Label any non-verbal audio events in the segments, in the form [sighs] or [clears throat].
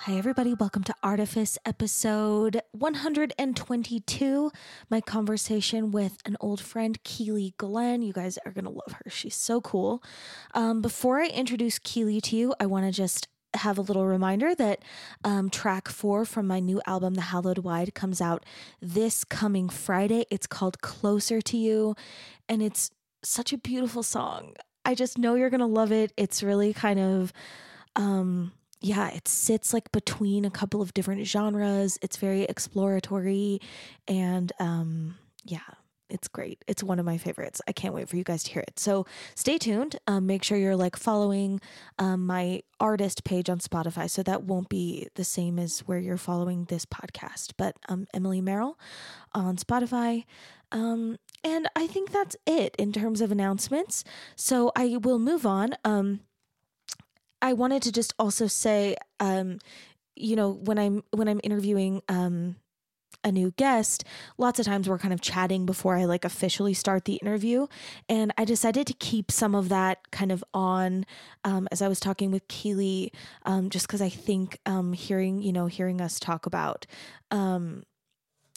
Hi, everybody. Welcome to Artifice episode 122. My conversation with an old friend, Keely Glenn. You guys are going to love her. She's so cool. Um, before I introduce Keely to you, I want to just have a little reminder that um, track four from my new album, The Hallowed Wide, comes out this coming Friday. It's called Closer to You, and it's such a beautiful song. I just know you're going to love it. It's really kind of. Um, yeah, it sits like between a couple of different genres. It's very exploratory and um yeah, it's great. It's one of my favorites. I can't wait for you guys to hear it. So stay tuned. Um, make sure you're like following um, my artist page on Spotify. So that won't be the same as where you're following this podcast, but um, Emily Merrill on Spotify. Um, and I think that's it in terms of announcements. So I will move on. I wanted to just also say, um, you know, when I'm when I'm interviewing um, a new guest, lots of times we're kind of chatting before I like officially start the interview, and I decided to keep some of that kind of on um, as I was talking with Keely, um, just because I think um, hearing you know hearing us talk about um,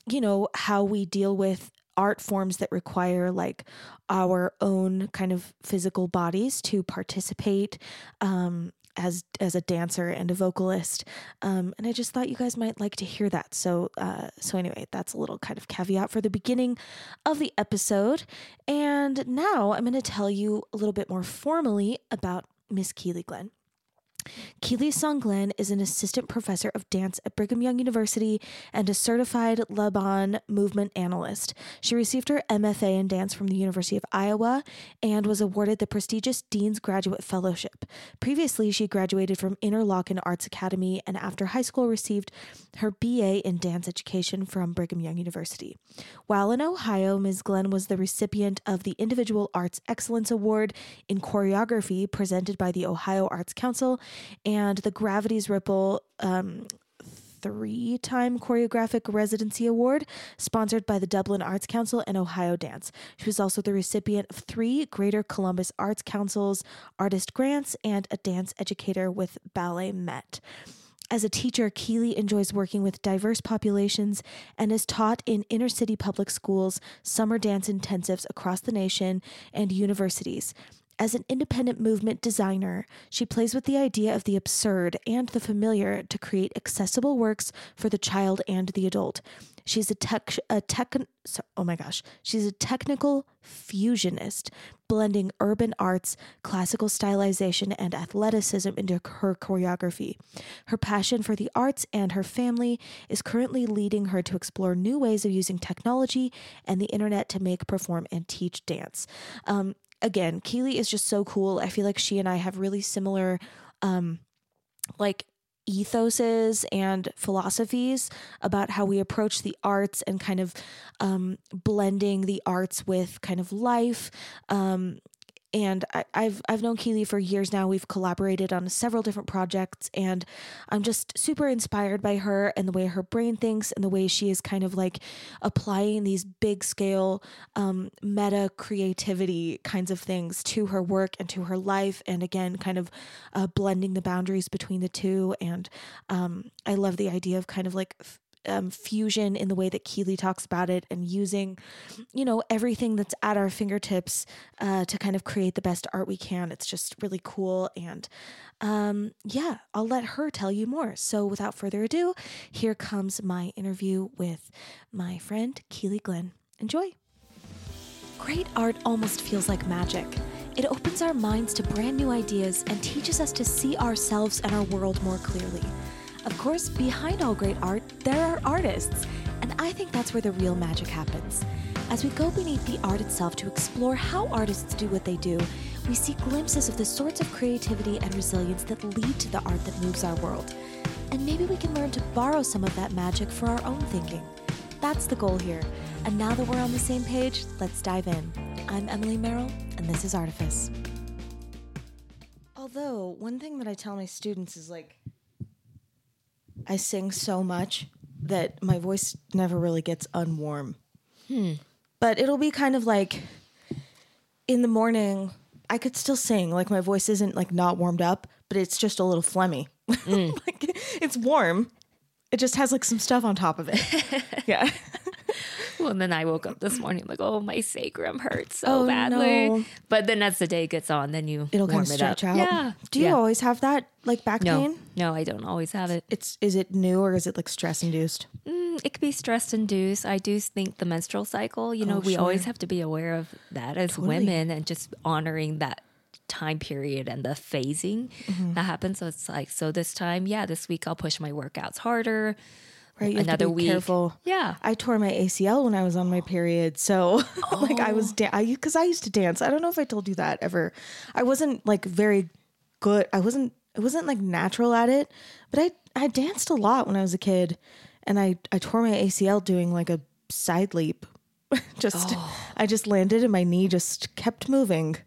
you know how we deal with art forms that require like our own kind of physical bodies to participate um, as as a dancer and a vocalist. Um, and i just thought you guys might like to hear that. So uh, so anyway that's a little kind of caveat for the beginning of the episode. And now i'm going to tell you a little bit more formally about miss keely glenn Keely Song Glenn is an assistant professor of dance at Brigham Young University and a certified Laban movement analyst. She received her MFA in dance from the University of Iowa and was awarded the prestigious Dean's Graduate Fellowship. Previously, she graduated from Interlochen Arts Academy and after high school received her BA in dance education from Brigham Young University. While in Ohio, Ms. Glenn was the recipient of the Individual Arts Excellence Award in Choreography presented by the Ohio Arts Council and the Gravity's Ripple um, three time choreographic residency award sponsored by the Dublin Arts Council and Ohio Dance. She was also the recipient of three Greater Columbus Arts Council's artist grants and a dance educator with Ballet Met. As a teacher, Keely enjoys working with diverse populations and is taught in inner city public schools, summer dance intensives across the nation, and universities. As an independent movement designer, she plays with the idea of the absurd and the familiar to create accessible works for the child and the adult. She's a tech, a tech, oh my gosh, she's a technical fusionist, blending urban arts, classical stylization, and athleticism into her choreography. Her passion for the arts and her family is currently leading her to explore new ways of using technology and the internet to make, perform, and teach dance. Um, again, Keely is just so cool. I feel like she and I have really similar um like ethoses and philosophies about how we approach the arts and kind of um, blending the arts with kind of life um, and I, have I've known Keely for years now. We've collaborated on several different projects, and I'm just super inspired by her and the way her brain thinks and the way she is kind of like applying these big scale um, meta creativity kinds of things to her work and to her life, and again, kind of uh, blending the boundaries between the two. And um, I love the idea of kind of like um, fusion in the way that Keely talks about it and using, you know, everything that's at our fingertips uh, to kind of create the best art we can. It's just really cool. And um, yeah, I'll let her tell you more. So without further ado, here comes my interview with my friend Keely Glenn. Enjoy. Great art almost feels like magic. It opens our minds to brand new ideas and teaches us to see ourselves and our world more clearly. Of course, behind all great art, there are artists, and I think that's where the real magic happens. As we go beneath the art itself to explore how artists do what they do, we see glimpses of the sorts of creativity and resilience that lead to the art that moves our world. And maybe we can learn to borrow some of that magic for our own thinking. That's the goal here. And now that we're on the same page, let's dive in. I'm Emily Merrill, and this is Artifice. Although, one thing that I tell my students is like, I sing so much that my voice never really gets unwarm. Hmm. But it'll be kind of like in the morning, I could still sing. Like my voice isn't like not warmed up, but it's just a little phlegmy. [laughs] like it's warm. It just has like some stuff on top of it. [laughs] yeah. [laughs] Well, and then I woke up this morning like, oh, my sacrum hurts so Oh, badly. no. But then as the day gets on, then you It'll kind of stretch up. out. Yeah. Do you Yeah. always have that like back No, pain? no, I don't always have it. It's is it new or is it like stress induced? Mm, it could be stress induced. I do think the menstrual cycle, you know, Oh, we always have to be aware of that as Totally. women and just honoring that time period and the phasing Mm-hmm. that happens. So it's like, so this time, yeah, this week I'll push my workouts harder. Right. You have to Another be week. Careful. Yeah. I tore my ACL when I was on my period, so [laughs] like I Oh. was da- I because I used to dance. I don't know if I told you that ever. I wasn't like very good. I wasn't. It wasn't like natural at it, but I I danced a lot when I was a kid, and I I tore my ACL doing like a side leap. [laughs] just Oh. I just landed and my knee just kept moving.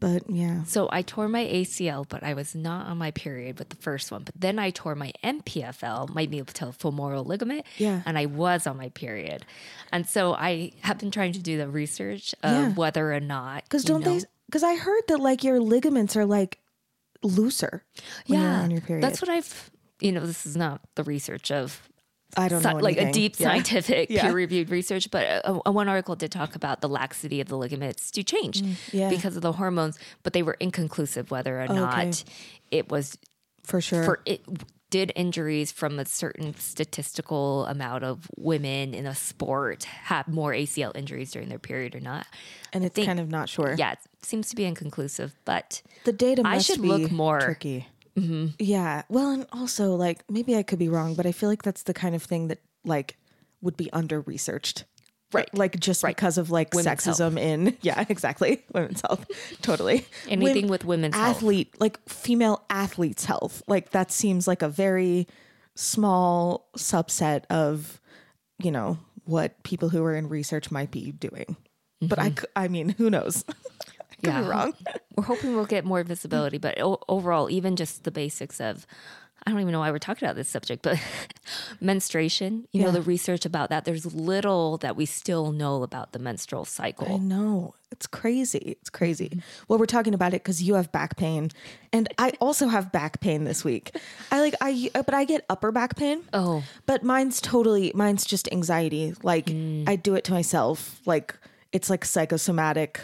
But yeah. So I tore my ACL, but I was not on my period with the first one. But then I tore my MPFL, my medial femoral ligament, Yeah. and I was on my period. And so I have been trying to do the research of Yeah. whether or not Because don't know- they? Because I heard that like your ligaments are like looser when you're on your period. That's what I've. You know, this is not the research of I don't know. like a deep Yeah. scientific [laughs] Yeah. peer-reviewed research, but a, a- one article did talk about the laxity of the ligaments to change Mm, yeah. because of the hormones, but they were inconclusive whether or Okay. not it was for sure. for it did injuries from a certain statistical amount of women in a sport have more ACL injuries during their period or not. and it's think- kind of not sure. Yeah, it seems to be inconclusive, but the data I should be look more- tricky. Mm-hmm. Yeah, well, and also like maybe I could be wrong, but I feel like that's the kind of thing that like would be under researched, Right. Like just Right. because of like Women's sexism in [laughs] yeah, exactly [laughs] women's health, [laughs] totally. anything with women's health. athlete like female athletes' health, like that seems like a very small subset of you know what people who are in research might be doing. But I mm-hmm. I mean, who knows? Could Yeah. be wrong. [laughs] We're hoping we'll get more visibility, but o- overall, even just the basics of, I don't even know why we're talking about this subject, but [laughs] menstruation, you know, the research about that, there's little that we still know about the menstrual cycle. I know. It's crazy. It's crazy. Mm-hmm. Well, we're talking about it because you have back pain, and I also have back pain this week. I like I, uh, but I get upper back pain. Oh. but mine's totally mine's just anxiety. Like mm. I do it to myself. Like it's like psychosomatic.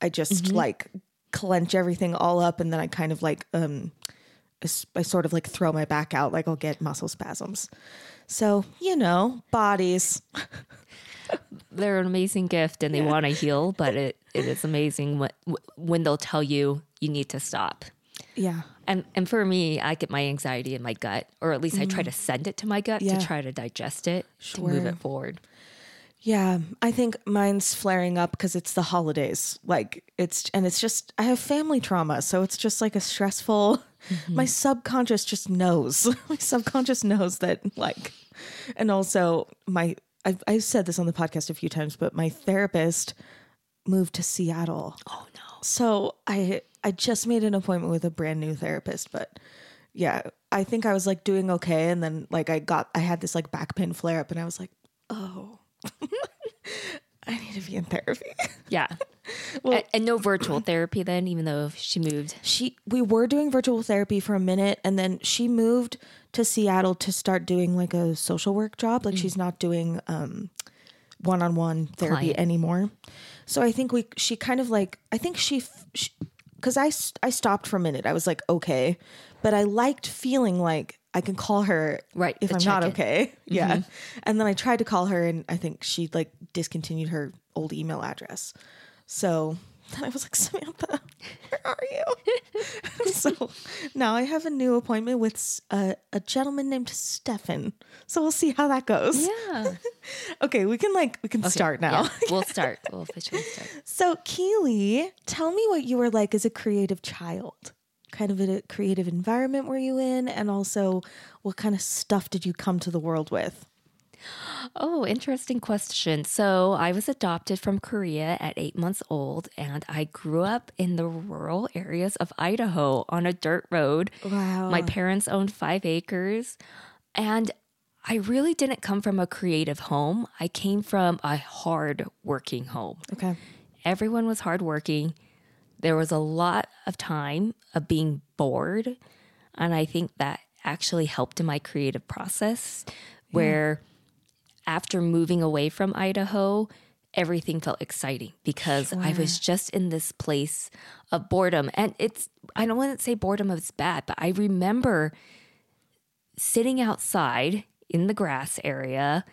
I just like clench everything all up, and then I kind of like um, I sort of like throw my back out. Like I'll get muscle spasms. So you know, bodies. [laughs] they're an amazing gift and they want to heal, but it, it is amazing what, when they'll tell you you need to stop. Yeah. And and for me, I get my anxiety in my gut, or at least I try to send it to my gut Mm. Yeah. to try to digest it to move it forward. Yeah, I think mine's flaring up because it's the holidays. Like it's and it's just I have family trauma, so it's just like a stressful. Mm-hmm. My subconscious just knows. [laughs] my subconscious knows that like, and also my I've I've said this on the podcast a few times, but my therapist moved to Seattle. Oh no. So I I just made an appointment with a brand new therapist, but yeah, I think I was like doing okay, and then like I got I had this like back pain flare up, and I was like, oh, [laughs] I need to be in therapy. Yeah. [laughs] and, and no virtual therapy then, even though she moved. She we were doing virtual therapy for a minute, and then she moved to Seattle to start doing like a social work job. Like she's not doing um one on one therapy Client. anymore. So I think we she kind of like I think she because I I stopped for a minute. I was like okay, but I liked feeling like I can call her Right, if I'm not check-in. okay. [laughs] Yeah, mm-hmm. and then I tried to call her, and I think she like discontinued her old email address. So then [laughs] I was like Samantha, where are you? [laughs] so now I have a new appointment with a gentleman named Stefan. So we'll see how that goes. Yeah. Okay, we can like we can start now. Yeah, we'll start. We'll officially start. So, Keely, tell me what you were like as a creative child. Kind of a creative environment were you in? And also, what kind of stuff did you come to the world with? Oh, interesting question. So, I was adopted from Korea at eight months old, and I grew up in the rural areas of Idaho on a dirt road. Wow. My parents owned five acres, and I really didn't come from a creative home. I came from a hard working home. Okay. Everyone was hardworking. There was a lot of time of being bored. And I think that actually helped in my creative process where after moving away from Idaho, everything felt exciting because I was just in this place of boredom. And it's, I don't want to say boredom is bad, but I remember sitting outside in the grass area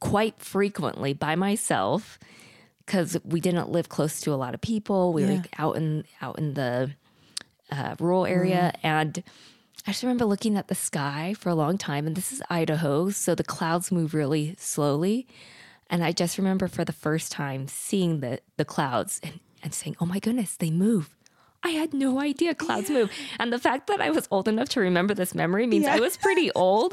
quite frequently by myself because we didn't live close to a lot of people. We were Yeah. like out in out in the uh, rural area, and I just remember looking at the sky for a long time. And this is Idaho, so the clouds move really slowly. And I just remember for the first time seeing the the clouds and, and saying, "Oh my goodness, they move." I had no idea clouds move. And the fact that I was old enough to remember this memory means I was pretty old.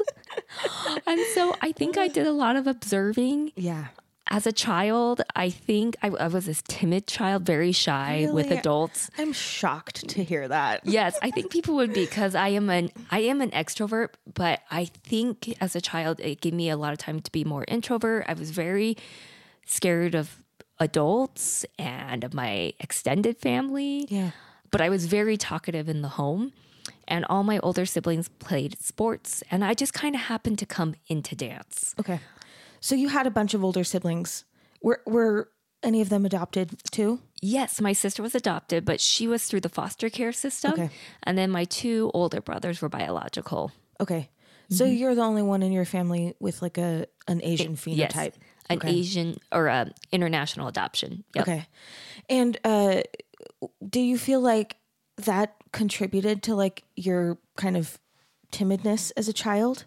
[laughs] and so I think I did a lot of observing Yeah. As a child. I think I, I was this timid child, very shy with adults. I'm shocked to hear that. Yes, I think people would be [laughs] because I am an I am an extrovert, but I think as a child it gave me a lot of time to be more introvert. I was very scared of adults and of my extended family. Yeah. But I was very talkative in the home. And all my older siblings played sports, and I just kind of happened to come into dance. Okay. So you had a bunch of older siblings. Were were any of them adopted too? Yes, my sister was adopted, but she was through the foster care system. Okay. And then my two older brothers were biological. Okay. So Mm-hmm. you're the only one in your family with like a an Asian Yes. phenotype. An Okay. Asian or a international adoption. Yep. Okay. And uh do you feel like that contributed to like your kind of timidness as a child?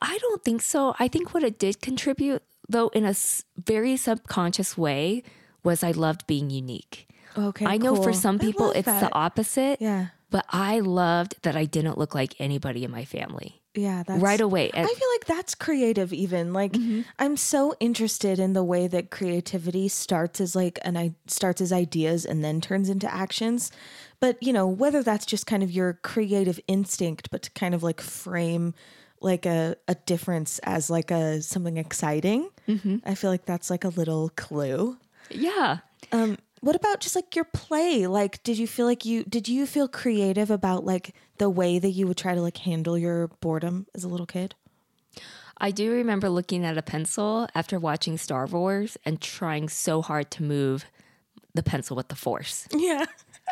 I don't think so. I think what it did contribute, though, in a very subconscious way, was I loved being unique. Okay. I know for some people it's that. the opposite, Yeah. but I loved that I didn't look like anybody in my family Yeah, that's right away. And I feel like that's creative even. Like Mm-hmm. I'm so interested in the way that creativity starts as like and I starts as ideas and then turns into actions. But, you know, whether that's just kind of your creative instinct but to kind of like frame like a a difference as like a something exciting. Mm-hmm. I feel like that's like a little clue. yeah, Um what about just like your play? Like did you feel like you did you feel creative about like the way that you would try to like handle your boredom as a little kid? I do remember looking at a pencil after watching Star Wars and trying so hard to move the pencil with the force. [laughs] Yeah.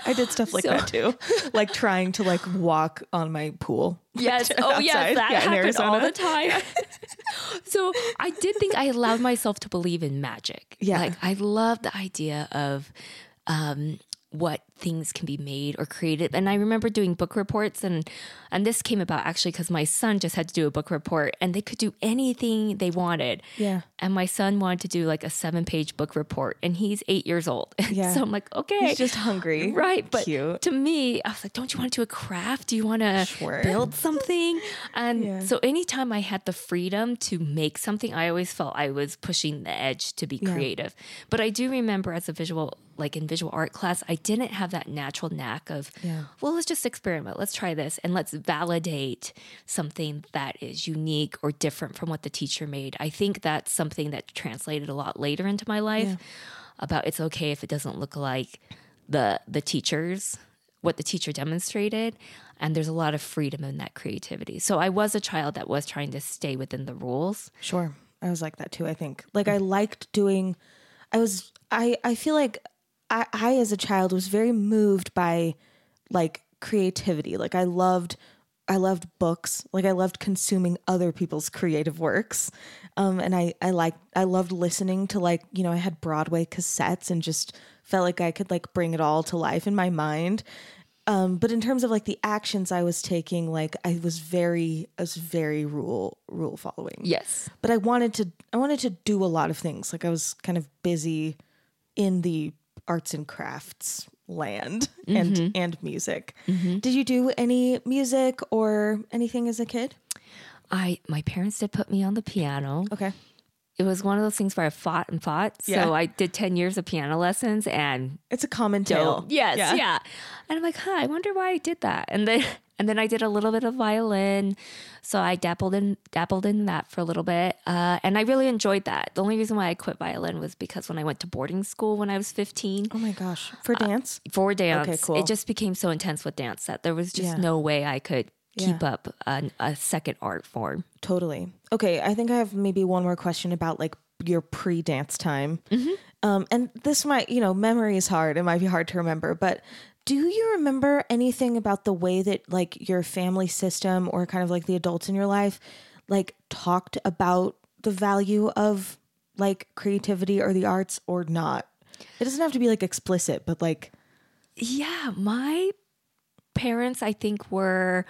I did stuff like So- that too. [laughs] Like trying to like walk on my pool. Yes. [laughs] Oh, outside. yes. That Yeah, in happened all the time. [laughs] so I did think I allowed myself to believe in magic. Yeah. Like I love the idea of um, what things can be made or created. And I remember doing book reports and and this came about actually because my son just had to do a book report and they could do anything they wanted. Yeah. And my son wanted to do like a seven page book report and he's eight years old. [laughs] Yeah. so I'm like, okay. He's just hungry. Right. But Cute. to me, I was like, don't you want to do a craft? Do you want to Sure. build something? [laughs] And Yeah. so anytime I had the freedom to make something, I always felt I was pushing the edge to be creative. But I do remember as a visual, like in visual art class, I didn't have that natural knack of, Yeah. well, let's just experiment. Let's try this and let's validate something that is unique or different from what the teacher made. I think that's something that translated a lot later into my life Yeah. about it's okay if it doesn't look like the the teachers what the teacher demonstrated and there's a lot of freedom in that creativity so i was a child that was trying to stay within the rules Sure. I was like that too, I think. Like I liked doing I was I I feel like I I as a child was very moved by like creativity. Like I loved I loved books. Like I loved consuming other people's creative works. Um and I I like I loved listening to like, you know, I had Broadway cassettes and just felt like I could like bring it all to life in my mind. Um, but in terms of like the actions I was taking, like I was very, I was very rule rule following yes but I wanted to I wanted to do a lot of things. Like I was kind of busy in the arts and crafts land mm-hmm. and and music. Mm-hmm. Did you do any music or anything as a kid? i my parents did put me on the piano Okay. it was one of those things where i fought and fought so i did 10 years of piano lessons and It's a common tale. Yes, yeah. And I'm like, huh, I wonder why I did that. And then and then I did a little bit of violin. So I dabbled in dabbled in that for a little bit, uh, and I really enjoyed that. The only reason why I quit violin was because when I went to boarding school when I was 15 Oh my gosh. For dance? for dance, Okay, cool. it just became so intense with dance that there was just Yeah. no way I could keep Yeah. up a, a second art form. Totally. Okay, I think I have maybe one more question about like your pre-dance time. Um, and this might, you know, memory is hard. It might be hard to remember, but do you remember anything about the way that like your family system or kind of like the adults in your life like talked about the value of like creativity or the arts or not? It doesn't have to be like explicit, but like Yeah, my parents, I think, were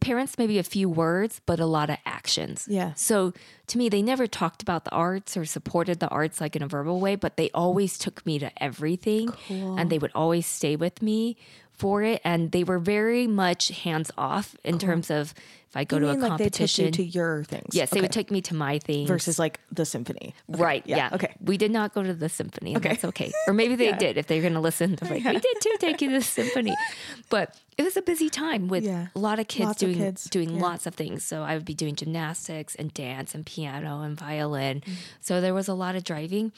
parents, maybe a few words, but a lot of actions. Yeah. So to me, they never talked about the arts or supported the arts like in a verbal way, but they always took me to everything and they would always stay with me for it. And they were very much hands off in terms of if I go you to a mean like they took you competition. to your things. yes, they would take me to my things. versus like the symphony. Okay. Right. Yeah. Okay. We did not go to the symphony. Okay. That's okay. Or maybe they [laughs] did if they're going to listen. They're like, we did too take you to the symphony. But it was a busy time with Yeah. a lot of kids Lots of doing kids. doing Yeah. lots of things. So I would be doing gymnastics and dance and piano and violin. Mm. So there was a lot of driving.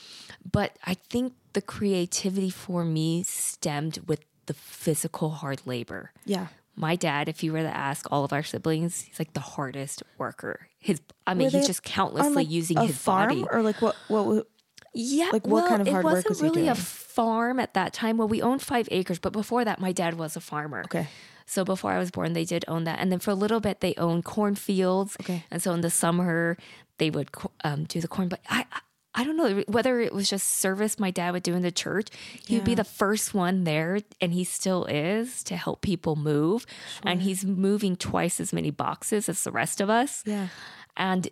But I think the creativity for me stemmed with the physical hard labor Yeah. my dad, if you were to ask all of our siblings, he's like the hardest worker. His, I mean, Were he's just countlessly like, using a his farm body. or like what what Yeah, like, what well, kind of hard work was he doing? It was he really a farm at that time. Well, we owned five acres, but before that, my dad was a farmer. Okay. So before I was born, they did own that, and then for a little bit, they owned cornfields. Okay. And so in the summer, they would um, do the corn. But I, I, don't know whether it was just service my dad would do in the church. He would be the first one there, and he still is to help people move. And he's moving twice as many boxes as the rest of us. Yeah. And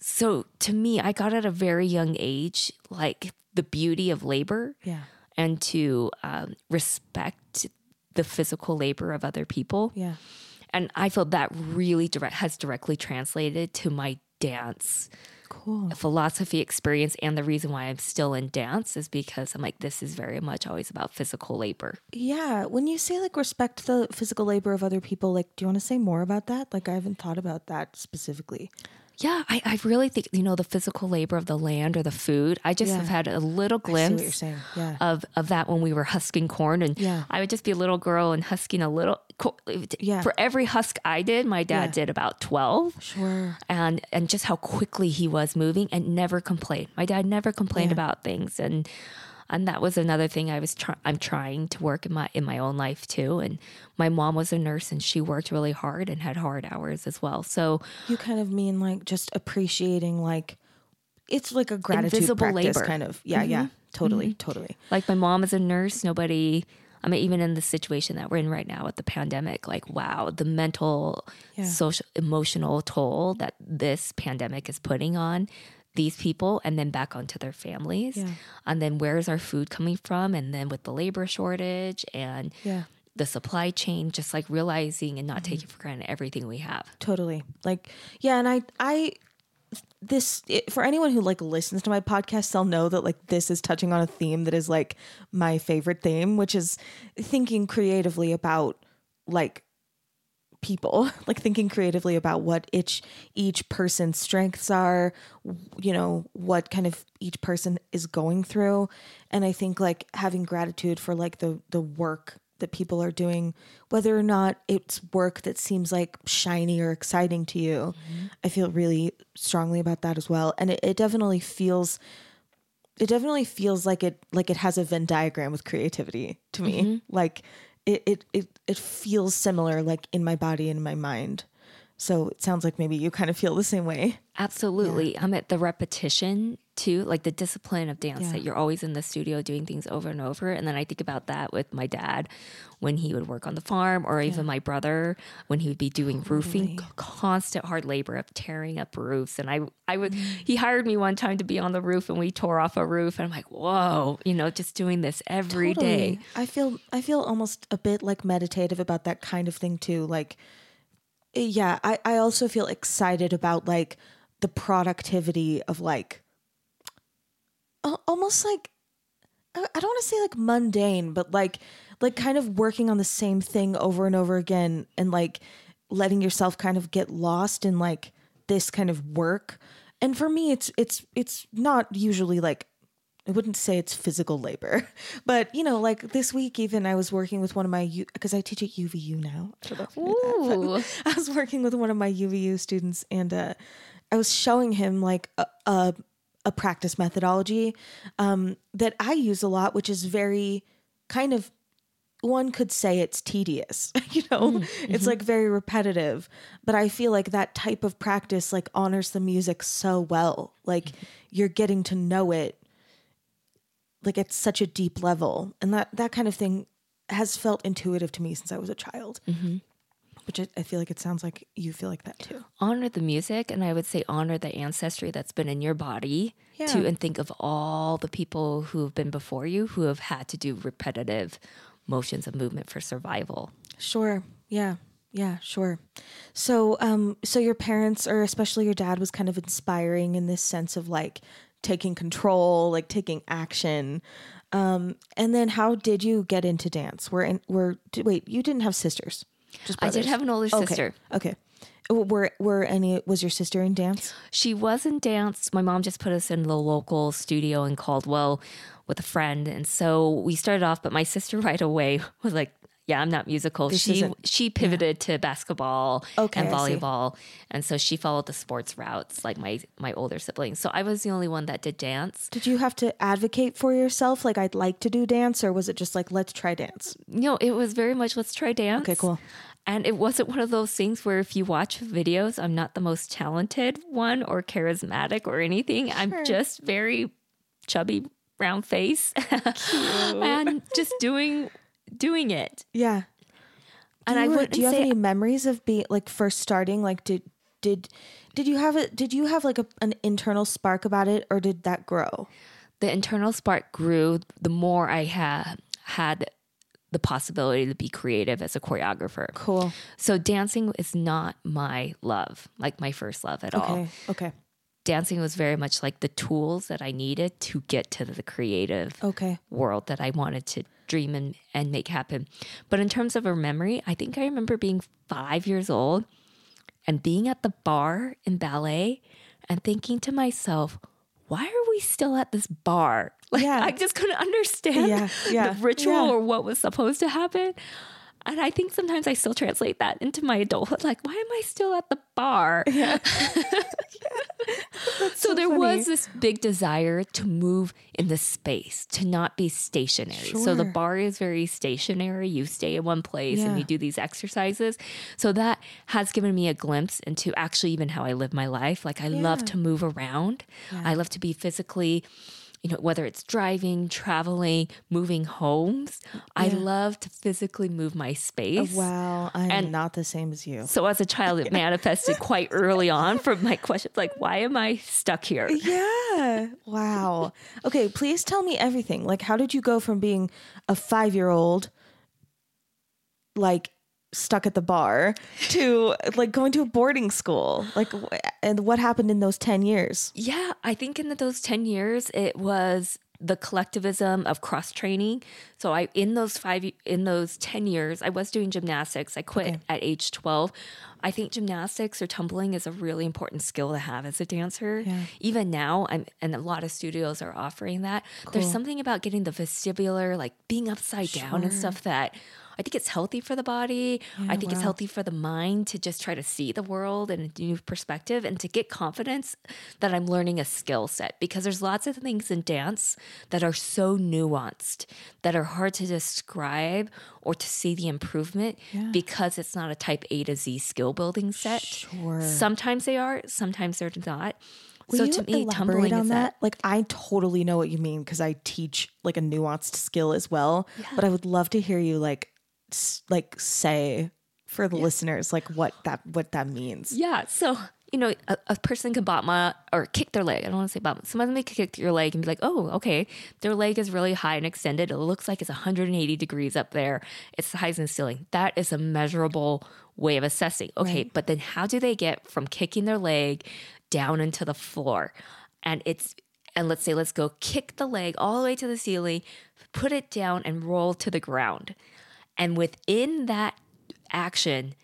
so to me, I got at a very young age, like the beauty of labor Yeah. and to um, respect the physical labor of other people. Yeah. And I feel that really direct, has directly translated to my dance Cool. A philosophy experience. And the reason why I'm still in dance is because I'm like, this is very much always about physical labor. Yeah. When you say like respect the physical labor of other people, like do you want to say more about that? Like I haven't thought about that specifically. Yeah, I, I really think, you know, the physical labor of the land or the food. I just Yeah. have had a little glimpse. Yeah. of of that when we were husking corn and Yeah. I would just be a little girl and husking a little Yeah. for every husk I did my dad did about 12 sure. and and just how quickly he was moving and never complained my dad never complained about things and and that was another thing I was try- I'm trying to work in my in my own life too and my mom was a nurse and she worked really hard and had hard hours as well so You kind of mean like just appreciating like it's like a gratitude Invisible practice labor. kind of. Yeah, yeah. Mm-hmm. Totally. Mm-hmm. Totally. Like my mom is a nurse. Nobody, I mean, even in the situation that we're in right now with the pandemic, like, wow, the mental, Yeah. social, emotional toll that this pandemic is putting on these people and then back onto their families. Yeah. And then where's our food coming from? And then with the labor shortage and Yeah. the supply chain, just like realizing and Mm-hmm. not taking for granted everything we have. totally like yeah and i i this it, for anyone who like listens to my podcast they'll know that like this is touching on a theme that is like my favorite theme which is thinking creatively about like people [laughs] like thinking creatively about what each each person's strengths are you know what kind of each person is going through. And i think like having gratitude for like the the work that people are doing whether or not it's work that seems like shiny or exciting to you mm-hmm. i feel really strongly about that as well. And it, it definitely feels it definitely feels like it like it has a Venn diagram with creativity to me. Mm-hmm. Like it, it it it feels similar like in my body and my mind. So it sounds like maybe you kind of feel the same way. Absolutely. I'm at the repetition too, like the discipline of dance Yeah. that you're always in the studio doing things over and over. And then I think about that with my dad when he would work on the farm, or even my brother when he would be doing oh, roofing, constant hard labor of tearing up roofs. And I, I would, mm. he hired me one time to be on the roof and we tore off a roof. And I'm like, whoa, you know, just doing this every day. Totally. I feel I feel almost a bit like meditative about that kind of thing too. Like yeah, I, I also feel excited about like the productivity of like almost like I don't want to say like mundane, but like like kind of working on the same thing over and over again and like letting yourself kind of get lost in like this kind of work. And for me it's it's it's not usually like I wouldn't say it's physical labor, [laughs] but you know, like this week, even I was working with one of my because I teach at UVU now. I, don't know if you knew that, [laughs] I was working with one of my UVU students, and uh, I was showing him like a a, a practice methodology um, that I use a lot, which is very kind of one could say it's tedious [laughs] you know? It's like very repetitive but i feel like that type of practice like honors the music so well. Like you're getting to know it like at such a deep level and that that kind of thing has felt intuitive to me since i was a child which I, I feel like it sounds like you feel like that too honor the music and i would say honor the ancestry that's been in your body Yeah. too and think of all the people who have been before you who have had to do repetitive motions of movement for survival Sure. Yeah. Yeah, sure. So um so your parents or especially your dad was kind of inspiring in this sense of like taking control, like taking action. Um and then how did you get into dance? Were in were wait, you didn't have sisters. Just i did have an older Okay. sister Okay. Were were any was your sister in dance? She was in dance. My mom just put us in the local studio in Caldwell with a friend. And so we started off, but my sister [laughs] right away was like, yeah, I'm not musical. she she pivoted to basketball Okay, and volleyball. And so she followed the sports routes like my my older siblings. So I was the only one that did dance. Did you have to advocate for yourself like I'd like to do dance or was it just like let's try dance? No, it was very much let's try dance. Okay, cool. And it wasn't one of those things where if you watch videos, I'm not the most talented one or charismatic or anything. I'm just very chubby, round face, [laughs] and just doing doing it. Yeah. And I wouldn't do you have any memories of being like first starting? Like did did did you have it? Did you have like a, an internal spark about it, or did that grow? the internal spark grew the more I had had the possibility to be creative as a choreographer. Cool. So dancing is not my love, like my first love at all. Okay. Okay. Dancing was very much like the tools that I needed to get to the creative Okay. world that I wanted to dream and, and make happen. But in terms of a memory, I think I remember being five years old and being at the barre in ballet and thinking to myself, why are we still at this barre? [laughs] Like Yeah. I just couldn't understand Yeah, [laughs] yeah, the ritual or what was supposed to happen. And I think sometimes I still translate that into my adulthood. Like, why am I still at the barre? Yeah. [laughs] so, there was this big desire to move in the space, to not be stationary. Sure. So the barre is very stationary. You stay in one place Yeah. and you do these exercises. So that has given me a glimpse into actually even how I live my life. Like I love to move around. I love to be physically you know, whether it's driving, traveling, moving homes, I love to physically move my oh, space. Wow, I'm And- not the same as you. So as a child, it manifested [laughs] quite early on from my questions like, why am I stuck here? Yeah. Wow. Okay, please tell me everything. Like, how did you go from being a five year old, like, stuck at the barre, to like going to a boarding school? Like, and what happened in those 10 years? Yeah, I think in those 10 years, it was the collectivism of cross training. So I in those 5 in those 10 years, I was doing gymnastics. I quit at age 12. I think gymnastics or tumbling is a really important skill to have as a dancer. Yeah. Even now, I'm and a lot of studios are offering that. There's something about getting the vestibular like being upside down and stuff that I think it's healthy for the body. I think it's healthy for the mind to just try to see the world in a new perspective and to get confidence that I'm learning a skill set because there's lots of things in dance that are so nuanced that are hard to describe or to see the improvement because it's not a type A to Z skill building set. Sure. Sometimes they are, sometimes they're not. Will so you to me, elaborate tumbling on is that? that. Like, I totally know what you mean because I teach like a nuanced skill as well. But I would love to hear you like, like say for the listeners like what that what that means. Yeah. So, you know, a, a person can battement or kick their leg. I don't want to say battement. Somebody can kick your leg and be like, oh, okay, their leg is really high and extended. It looks like it's 180 degrees up there. It's the highest in the ceiling. That is a measurable way of assessing. Okay, but then how do they get from kicking their leg down into the floor? And it's and let's say let's go kick the leg all the way to the ceiling, put it down and roll to the ground. And within that action,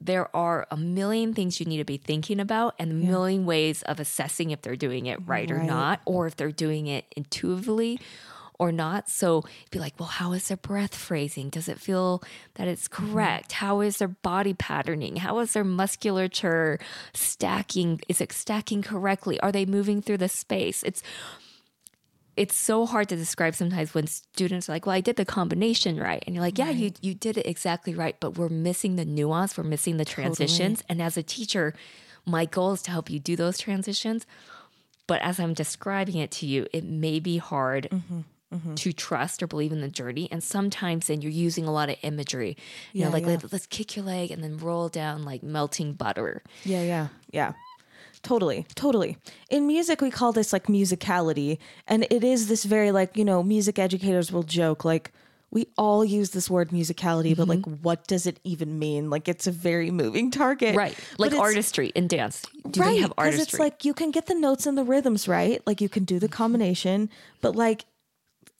there are a million things you need to be thinking about and a million ways of assessing if they're doing it right, or not, or if they're doing it intuitively or not. So be like, well, how is their breath phrasing? Does it feel that it's mm-hmm. correct? How is their body patterning? How is their musculature stacking? Is it stacking correctly? Are they moving through the space? It's it's so hard to describe sometimes when students are like, "Well, I did the combination right," and you're like, "Yeah, you you did it exactly right," but we're missing the nuance, we're missing the transitions. And as a teacher, my goal is to help you do those transitions. But as I'm describing it to you, it may be hard Mm-hmm, to trust or believe in the journey. And sometimes then you're using a lot of imagery. You know, Yeah, like yeah. Let, let's kick your leg and then roll down like melting butter. Yeah, yeah, yeah. Totally, totally. In music, we call this like musicality. And it is this very, like, you know, music educators will joke, like, we all use this word musicality, but like, mm-hmm. what does it even mean? Like, it's a very moving target. Right. Like it's- artistry in dance. Do right, they have Because artistry? it's like you can get the notes and the rhythms right. Like, you can do the combination, but like,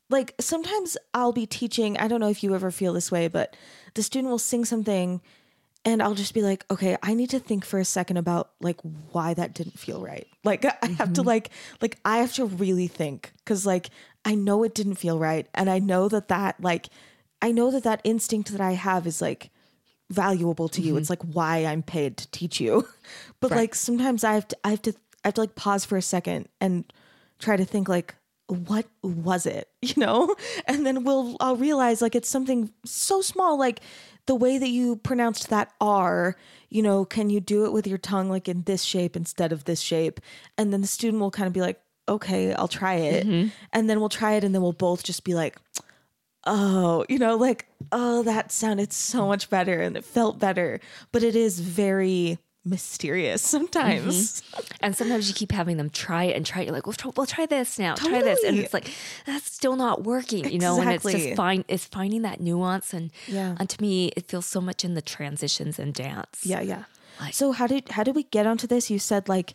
like sometimes I'll be teaching. I don't know if you ever feel this way, but the student will sing something and I'll just be like, okay, I need to think for a second about like why that didn't feel right. Like I have to mm-hmm. like like I have to really think cuz like I know it didn't feel right and I know that that like I know that that instinct that I have is like valuable to you. It's mm-hmm. like why I'm paid to teach you. [laughs] But like sometimes I have to I have to I have to like pause for a second and try to think like what was it [laughs] you know and then we'll i'll realize like it's something so small like the way that you pronounced that r you know can you do it with your tongue like in this shape instead of this shape? And then the student will kind of be like okay i'll try it. Mm-hmm. And then we'll try it and then we'll both just be like oh you know like oh that sounded so much better and it felt better. But it is very mysterious [laughs] sometimes mm-hmm. And sometimes you keep having them try it and try it. You're like, well, try, well, try this now, try this, and it's like that's still not working, you know. And it's just find it's finding that nuance, and Yeah. and to me, it feels so much in the transitions and dance. Yeah, yeah. Like- so how did how did we get onto this? You said like,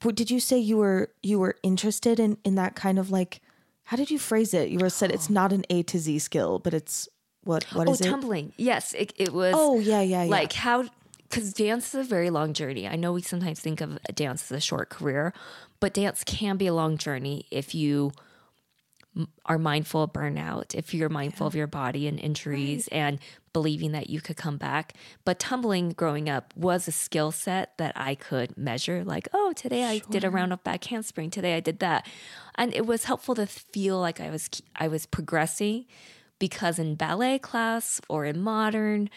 w- did you say you were you were interested in in that kind of like? How did you phrase it? You were said it's oh. not an A to Z skill, but it's what what Oh, is it? Oh, tumbling. Yes, it, it was. Oh yeah, yeah, yeah. like how because dance is a very long journey. I know we sometimes think of dance as a short career but dance can be a long journey if you are mindful of burnout if you're mindful of your body and injuries and believing that you could come back. But tumbling growing up was a skill set that i could measure like oh today i did a round off back handspring today i did that. And it was helpful to feel like i was i was progressing because in ballet class or in modern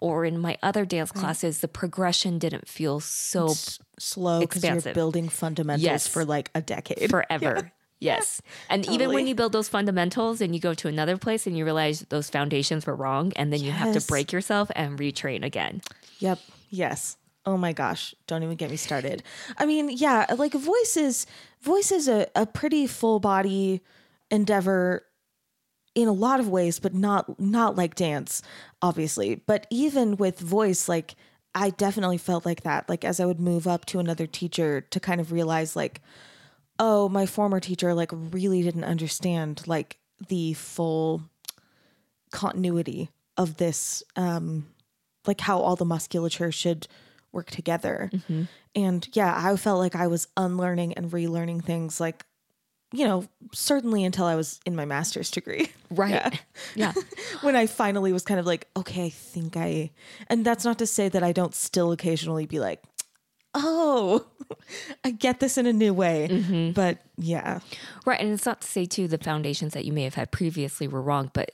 or in my other dance mm. classes, the progression didn't feel so slow because you're building fundamentals Yes. for like a decade. forever. [laughs] Yes. And even when you build those fundamentals and you go to another place and you realize those foundations were wrong, and then you have to break yourself and retrain again. Yep. Yes. Oh my gosh. Don't even get me started. I mean, yeah, like voice is voice is a, a pretty full body endeavor in a lot of ways, but not not like dance, obviously. But even with voice, like I definitely felt like that. Like as I would move up to another teacher to kind of realize like, oh, my former teacher like really didn't understand like the full continuity of this um like how all the musculature should work together. And yeah, I felt like I was unlearning and relearning things like you know, certainly until I was in my master's degree. [laughs] Right. Yeah. Yeah. [laughs] when I finally was kind of like, okay, I think I and that's not to say that I don't still occasionally be like, oh, [laughs] I get this in a new way. Mm-hmm. But yeah. Right. And it's not to say, too, the foundations that you may have had previously were wrong, but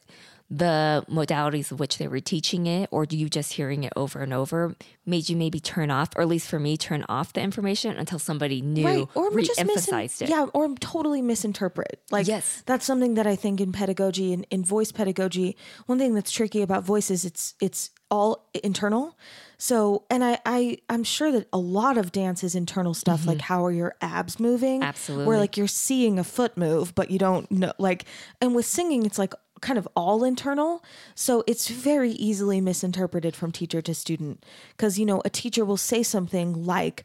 the modalities of which they were teaching it, or you just hearing it over and over, made you maybe turn off, or at least for me, turn off the information until somebody new right or just misin- re-emphasized it. yeah or totally misinterpret like Yes. that's something that i think in pedagogy and in voice pedagogy one thing that's tricky about voice is it's it's all internal so and i i i'm sure that a lot of dance is internal stuff like mm-hmm. how are your abs moving Absolutely. where like you're seeing a foot move but you don't know like and with singing it's like kind of all internal so it's very easily misinterpreted from teacher to student because you know a teacher will say something like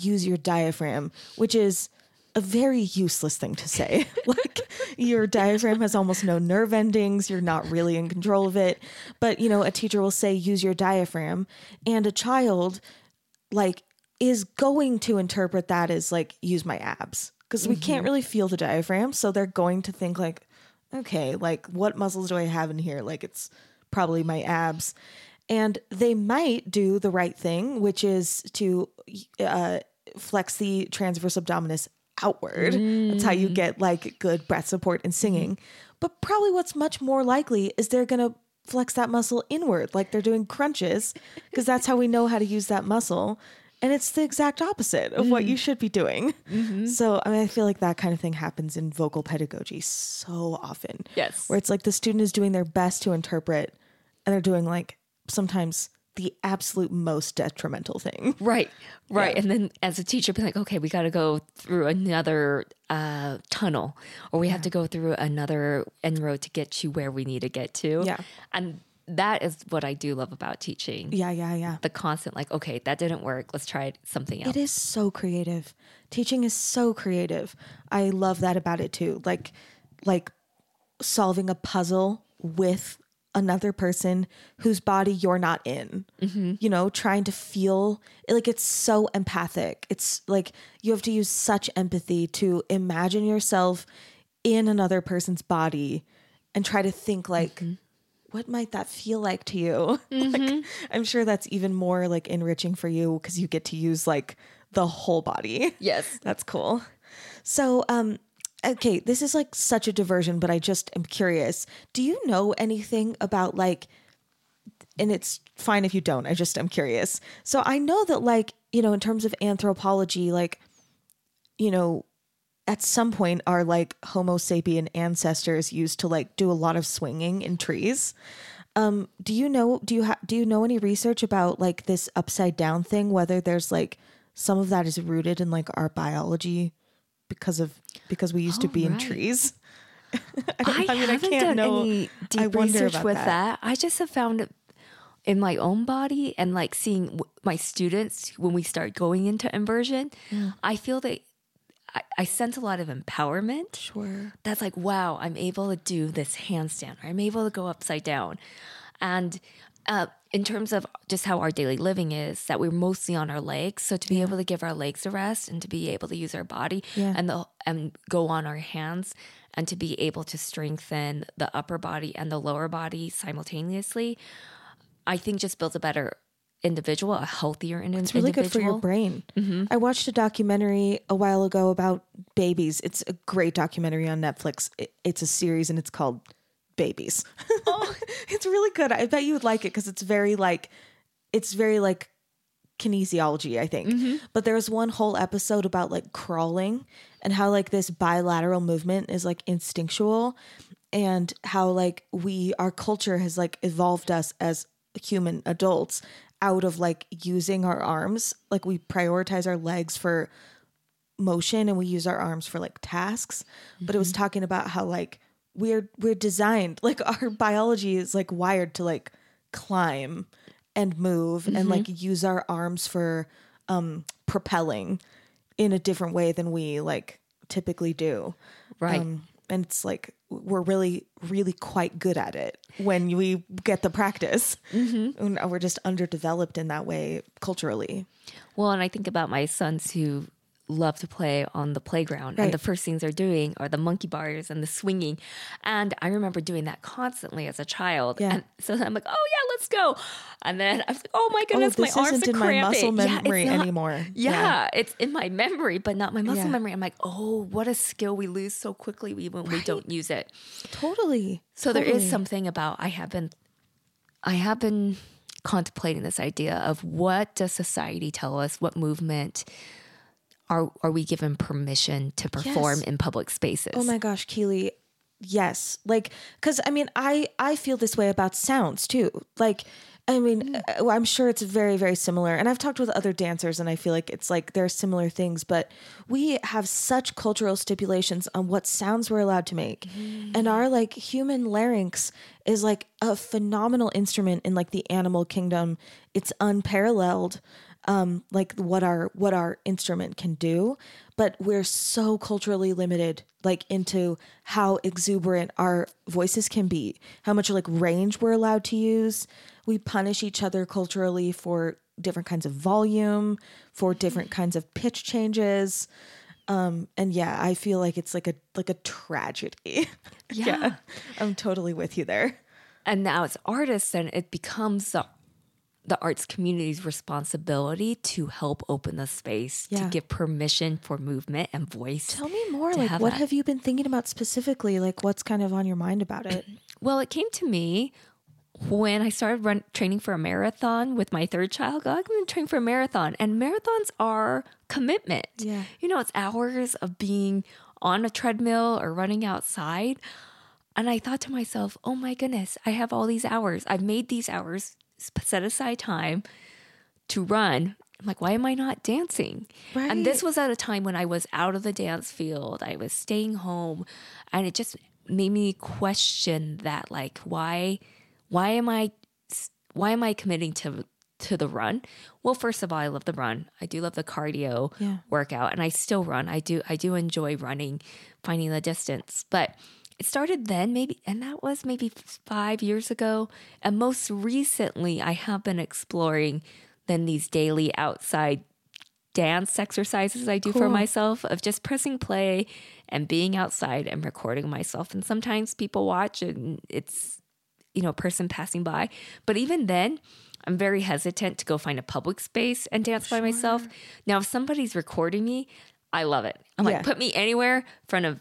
use your diaphragm, which is a very useless thing to say. [laughs] like your diaphragm has almost no nerve endings, you're not really in control of it. But, you know, a teacher will say use your diaphragm and a child like is going to interpret that as like use my abs because we can't really feel the diaphragm, so they're going to think like okay, like what muscles do I have in here? Like it's probably my abs. And they might do the right thing, which is to uh, flex the transverse abdominis outward. That's how you mm. get like good breath support and singing. But probably what's much more likely is they're going to flex that muscle inward, like they're doing crunches, because that's how we know how to use that muscle. And it's the exact opposite of what you mm. should be doing. Mm-hmm. So, I mean, I feel like that kind of thing happens in vocal pedagogy so often. Yes. Where it's like the student is doing their best to interpret and they're doing like sometimes the absolute most detrimental thing. [laughs] Right, right. And then as a teacher, be like, okay, we got to go through another uh, tunnel, or we have to go through another end road to get you where we need to get to. Yeah. and that is what I do love about teaching. Yeah, yeah, yeah. The constant, like, okay, that didn't work. Let's try something else. It is so creative. Teaching is so creative. I love that about it too. Like like solving a puzzle with another person whose body you're not in. Mm-hmm. You know, trying to feel like it's so empathic. It's like you have to use such empathy to imagine yourself in another person's body and try to think like mm-hmm. what might that feel like to you? [laughs] like mm-hmm. I'm sure that's even more like enriching for you because you get to use like the whole body. Yes. [laughs] That's cool. So, um, okay, this is like such a diversion, but I just am curious. Do you know anything about like, and it's fine if you don't, I just am curious. So I know that, like, you know, in terms of anthropology, like, you know, at some point our like Homo sapien ancestors used to like do a lot of swinging in trees. Um, do you know do you ha- do you know any research about like this upside down thing whether there's like some of that is rooted in like our biology because of because we used to Oh, be in trees? [laughs] I, I mean, I haven't can't done know- any deep research with that. that. I just have found it in my own body and like seeing w- my students when we start going into inversion. I feel that I, I sense a lot of empowerment. Sure. That's like, wow, I'm able to do this handstand, or I'm able to go upside down. And uh, in terms of just how our daily living is, that we're mostly on our legs. So to be able to give our legs a rest and to be able to use our body Yeah. and the and go on our hands and to be able to strengthen the upper body and the lower body simultaneously, I think just builds a better individual, a healthier indi- It's really individual. good for your brain. Mm-hmm. I watched a documentary a while ago about babies. It's a great documentary on Netflix. It- it's a series and it's called Babies. [laughs] Oh. it's really good. I bet you would like it because it's very like it's very like kinesiology, I think. Mm-hmm. But there's one whole episode about like crawling and how like this bilateral movement is like instinctual and how like we our culture has like evolved us as human adults out of like using our arms. Like we prioritize our legs for motion and we use our arms for like tasks. But it was talking about how like we're we're designed like [laughs] our biology is like wired to like climb and move and like use our arms for um propelling in a different way than we like typically do. Right. Um, and it's like we're really really quite good at it when we get the practice. [laughs] And we're just underdeveloped in that way culturally. Well, and I think about my sons who love to play on the playground Right. and the first things they're doing are the monkey bars and the swinging and i remember doing that constantly as a child Yeah. and so i'm like oh yeah let's go and then I was like oh my oh, goodness this my arms isn't are in my cramping. muscle Yeah, memory not- anymore. yeah, Yeah. it's in my memory but not my muscle Yeah. memory i'm like oh what a skill we lose so quickly when we don't use it Totally. so there is something about I have been I have been contemplating this idea of what does society tell us? What movement are are we given permission to perform Yes. in public spaces? Oh my gosh, Keely. Yes. Like cuz I mean, I I feel this way about sounds too. Like I mean, uh, I'm sure it's very very similar. And I've talked with other dancers and I feel like it's like there are similar things, but we have such cultural stipulations on what sounds we're allowed to make. And our like human larynx is like a phenomenal instrument in like the animal kingdom. It's unparalleled. Um, like what our what our instrument can do, but we're so culturally limited, like into how exuberant our voices can be, how much like range we're allowed to use. We punish each other culturally for different kinds of volume, for different kinds of pitch changes. Um, and yeah, I feel like it's like a like a tragedy. [laughs] Yeah. I'm totally with you there. And now as artists, and it becomes the the arts community's responsibility to help open the space Yeah. to give permission for movement and voice. Tell me more. Like, what that. have you been thinking about specifically? Like, what's kind of on your mind about it? [clears throat] Well, it came to me when I started run, training for a marathon with my third child. I'm going to train for a marathon, and marathons are commitment. Yeah. you know, it's hours of being on a treadmill or running outside. And I thought to myself, oh my goodness, I have all these hours. I've made these hours, set aside time to run. I'm like, why am I not dancing? And this was at a time when I was out of the dance field. I was staying home. And it just made me question that, like, why why am I why am I committing to to the run? Well, first of all, I love the run. I do love the cardio Yeah. workout and I still run. I do I do enjoy running, finding the distance. But it started then maybe and that was maybe 5 years ago. And most recently I have been exploring then these daily outside dance exercises I do for myself of just pressing play and being outside and recording myself. And sometimes people watch and it's, you know, a person passing by. But even then, I'm very hesitant to go find a public space and dance by myself. Now, if somebody's recording me, I love it. I'm Yeah. like, put me anywhere in front of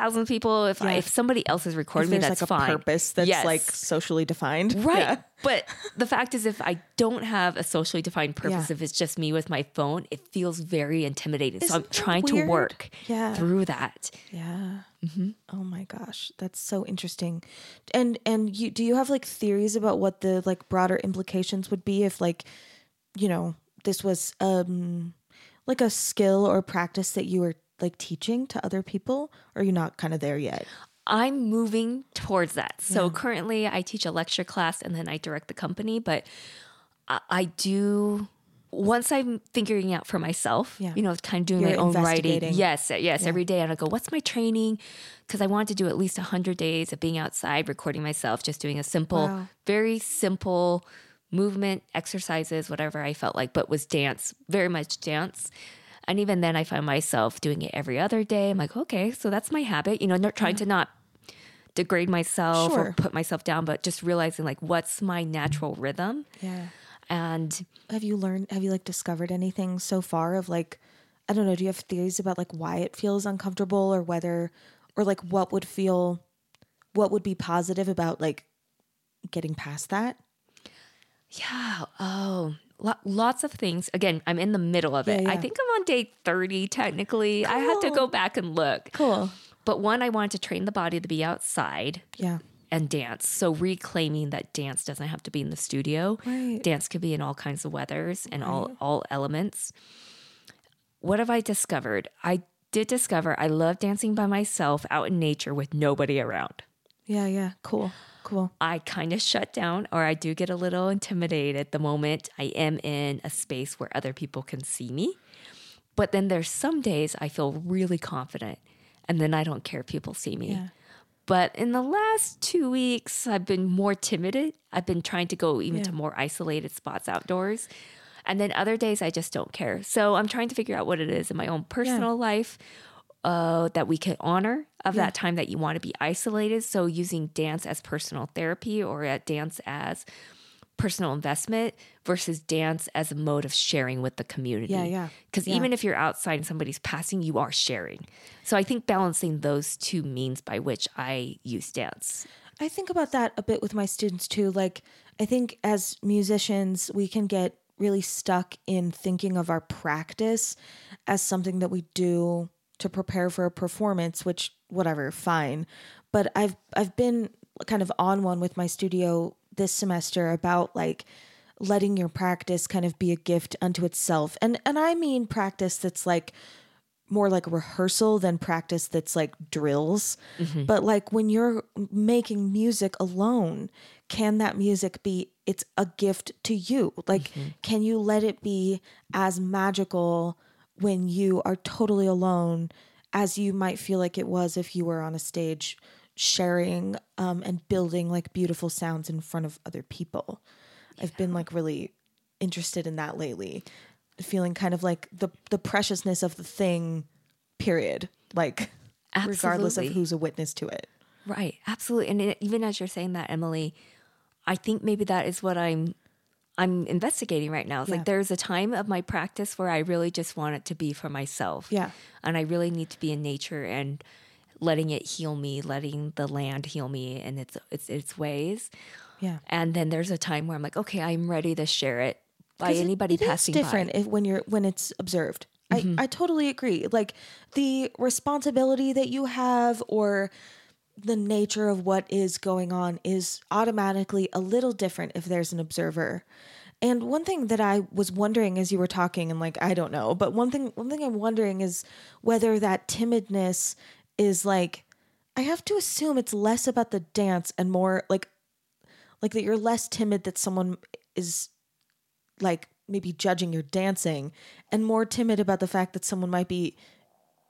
thousands of people. If I, if somebody else is recording me, that's like a fine. purpose that's Yes. like socially defined. Right. Yeah. But the fact is, if I don't have a socially defined purpose, Yeah. if it's just me with my phone, it feels very intimidating. so I'm Isn't trying to work Yeah. through that. Yeah. Mm-hmm. Oh my gosh, that's so interesting. And and you do you have like theories about what the like broader implications would be if like you know this was um like a skill or practice that you were like teaching to other people or are you not kind of there yet? I'm moving towards that. So currently, I teach a lecture class and then I direct the company, but I, I do. Once I'm figuring out for myself, Yeah. you know, kind of doing You're my own writing. Yes, yes, every day. And I go, what's my training? Because I wanted to do at least 100 days of being outside, recording myself, just doing a simple, Wow. very simple movement, exercises, whatever I felt like, but was dance, very much dance. And even then, I find myself doing it every other day. I'm like, okay, so that's my habit. You know, not trying to not degrade myself Sure. or put myself down, but just realizing like what's my natural rhythm. Yeah. And Have you learned have you like discovered anything so far of like I don't know, do you have theories about like why it feels uncomfortable or whether or like what would feel what would be positive about like getting past that? yeah, oh, lo- lots of things. Again, I'm in the middle of it. Yeah, I think I'm on day 30 technically. I had to go back and look. Cool. But one, I wanted to train the body to be outside Yeah. and dance. So reclaiming that dance doesn't have to be in the studio. Right. Dance could be in all kinds of weathers and all all elements. What have I discovered? I did discover I love dancing by myself out in nature with nobody around. Yeah, yeah. Cool. Cool. I kind of shut down or I do get a little intimidated the moment I am in a space where other people can see me. But then there's some days I feel really confident and then I don't care if people see me. Yeah. But in the last two weeks, I've been more timid. I've been trying to go even Yeah. to more isolated spots outdoors. And then other days, I just don't care. So I'm trying to figure out what it is in my own personal life uh, that we can honor of that time that you want to be isolated. So using dance as personal therapy or at dance as personal investment versus dance as a mode of sharing with the community. Yeah, yeah. Because Yeah. even if you're outside and somebody's passing, you are sharing. So I think balancing those two means by which I use dance. I think about that a bit with my students too. Like, I think as musicians, we can get really stuck in thinking of our practice as something that we do to prepare for a performance, which whatever, fine. But I've I've been kind of on one with my studio this semester about like letting your practice kind of be a gift unto itself. And and I mean practice that's like more like rehearsal than practice that's like drills. Mm-hmm. But like when you're making music alone, can that music be it's a gift to you? Like mm-hmm. can you let it be as magical when you are totally alone as you might feel like it was if you were on a stage sharing um, and building like beautiful sounds in front of other people. I've been like really interested in that lately, feeling kind of like the the preciousness of the thing, period. Like regardless of who's a witness to it. Right, absolutely. And it, even as you're saying that, Emily, I think maybe that is what I'm I'm investigating right now. It's Yeah. like there's a time of my practice where I really just want it to be for myself. Yeah. And I really need to be in nature and letting it heal me, letting the land heal me in its its its ways. Yeah. And then there's a time where I'm like, okay, I'm ready to share it by it- anybody it is passing different by. if when you're when it's observed. I, mm-hmm. I totally agree. Like the responsibility that you have or the nature of what is going on is automatically a little different if there's an observer. And one thing that I was wondering as you were talking and like I don't know, but one thing one thing I'm wondering is whether that timidness is like I have to assume it's less about the dance and more like like that you're less timid that someone is like maybe judging your dancing and more timid about the fact that someone might be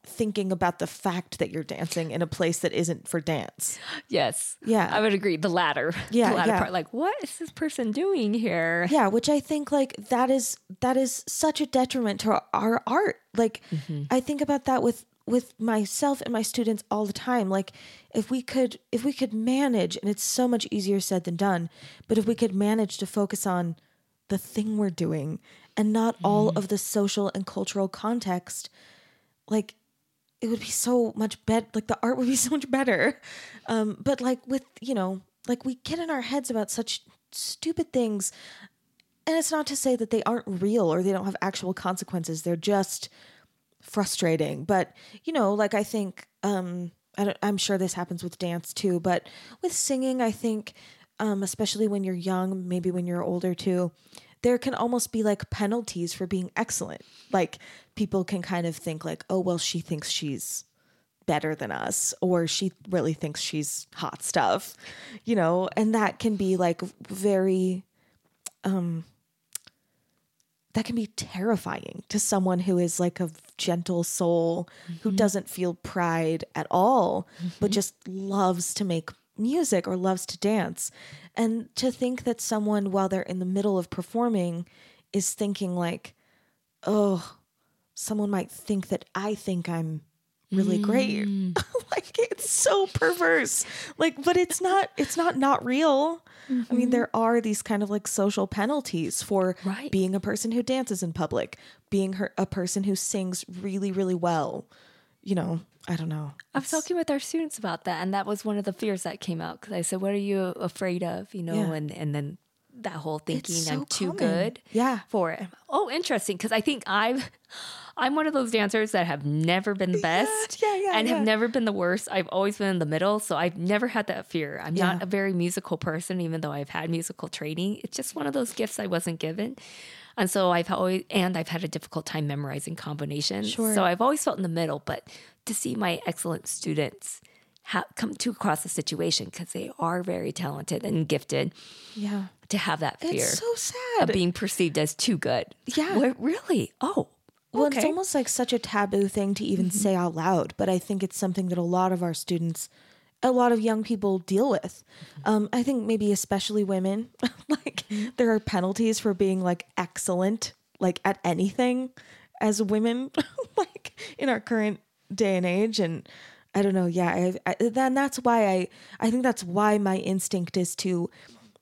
thinking about the fact that you're dancing in a place that isn't for dance. Yes. Yeah. I would agree. The latter. [laughs] Yeah, The latter yeah. part. Like, what is this person doing here? Yeah, which I think like that is that is such a detriment to our, our art. Like mm-hmm. I think about that with with myself and my students all the time. Like if we could if we could manage and it's so much easier said than done, but if we could manage to focus on the thing we're doing and not all mm-hmm. of the social and cultural context, like it would be so much better like the art would be [laughs] so much better. Um but like with you know like we get in our heads about such stupid things and it's not to say that they aren't real or they don't have actual consequences. They're just frustrating. But you know like i think um I i'm sure this happens with dance too but with singing i think um especially when you're young maybe when you're older too there can almost be like penalties for being excellent. Like people can kind of think like oh well she thinks she's better than us or she really thinks she's hot stuff you know? And that can be like very um that can be terrifying to someone who is like a gentle soul who doesn't feel pride at all but just loves to make music or loves to dance. And to think that someone while they're in the middle of performing is thinking like oh someone might think that i think i'm really great mm. [laughs] like it's so perverse like but it's not it's not not real i mean mm-hmm. there are these kind of like social penalties for Right. being a person who dances in public being her, a person who sings really really well you know i don't know I was talking with our students about that, and that was one of the fears that came out because I said, "What are you afraid of?" You know, Yeah. and and then that whole thinking so I'm too good, Yeah. for it. Oh, interesting, because I think I'm I'm one of those dancers that have never been the best, yeah, yeah, and yeah. have never been the worst. I've always been in the middle, so I've never had that fear. I'm not a very musical person, even though I've had musical training. It's just one of those gifts I wasn't given. And so I've always, and I've had a difficult time memorizing combinations. Sure. So I've always felt in the middle, but to see my excellent students ha- come to across the situation because they are very talented and gifted yeah to have that fear it's so sad of being perceived as too good. Yeah. Really? Oh, Well, okay. it's almost like such a taboo thing to even mm-hmm. say out loud, but I think it's something that a lot of our students, a lot of young people deal with. Mm-hmm. Um, I think maybe especially women, [laughs] like mm-hmm. there are penalties for being like excellent, like at anything as women, [laughs] like in our current day and age. And I don't know. Yeah. I, I, then that's why I, I think that's why my instinct is to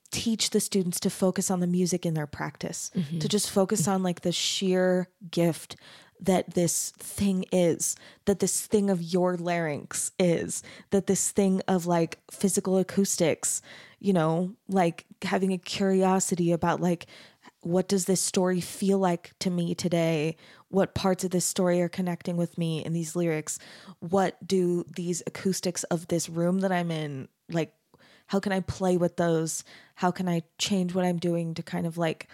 teach the students to focus on the music in their practice, mm-hmm. to just focus mm-hmm. on like the sheer gift that this thing is, that this thing of your larynx is, that this thing of like physical acoustics, you know, like having a curiosity about like, what does this story feel like to me today? What parts of this story are connecting with me in these lyrics? What do these acoustics of this room that I'm in like how can I play with those? How can I change what I'm doing to kind of like,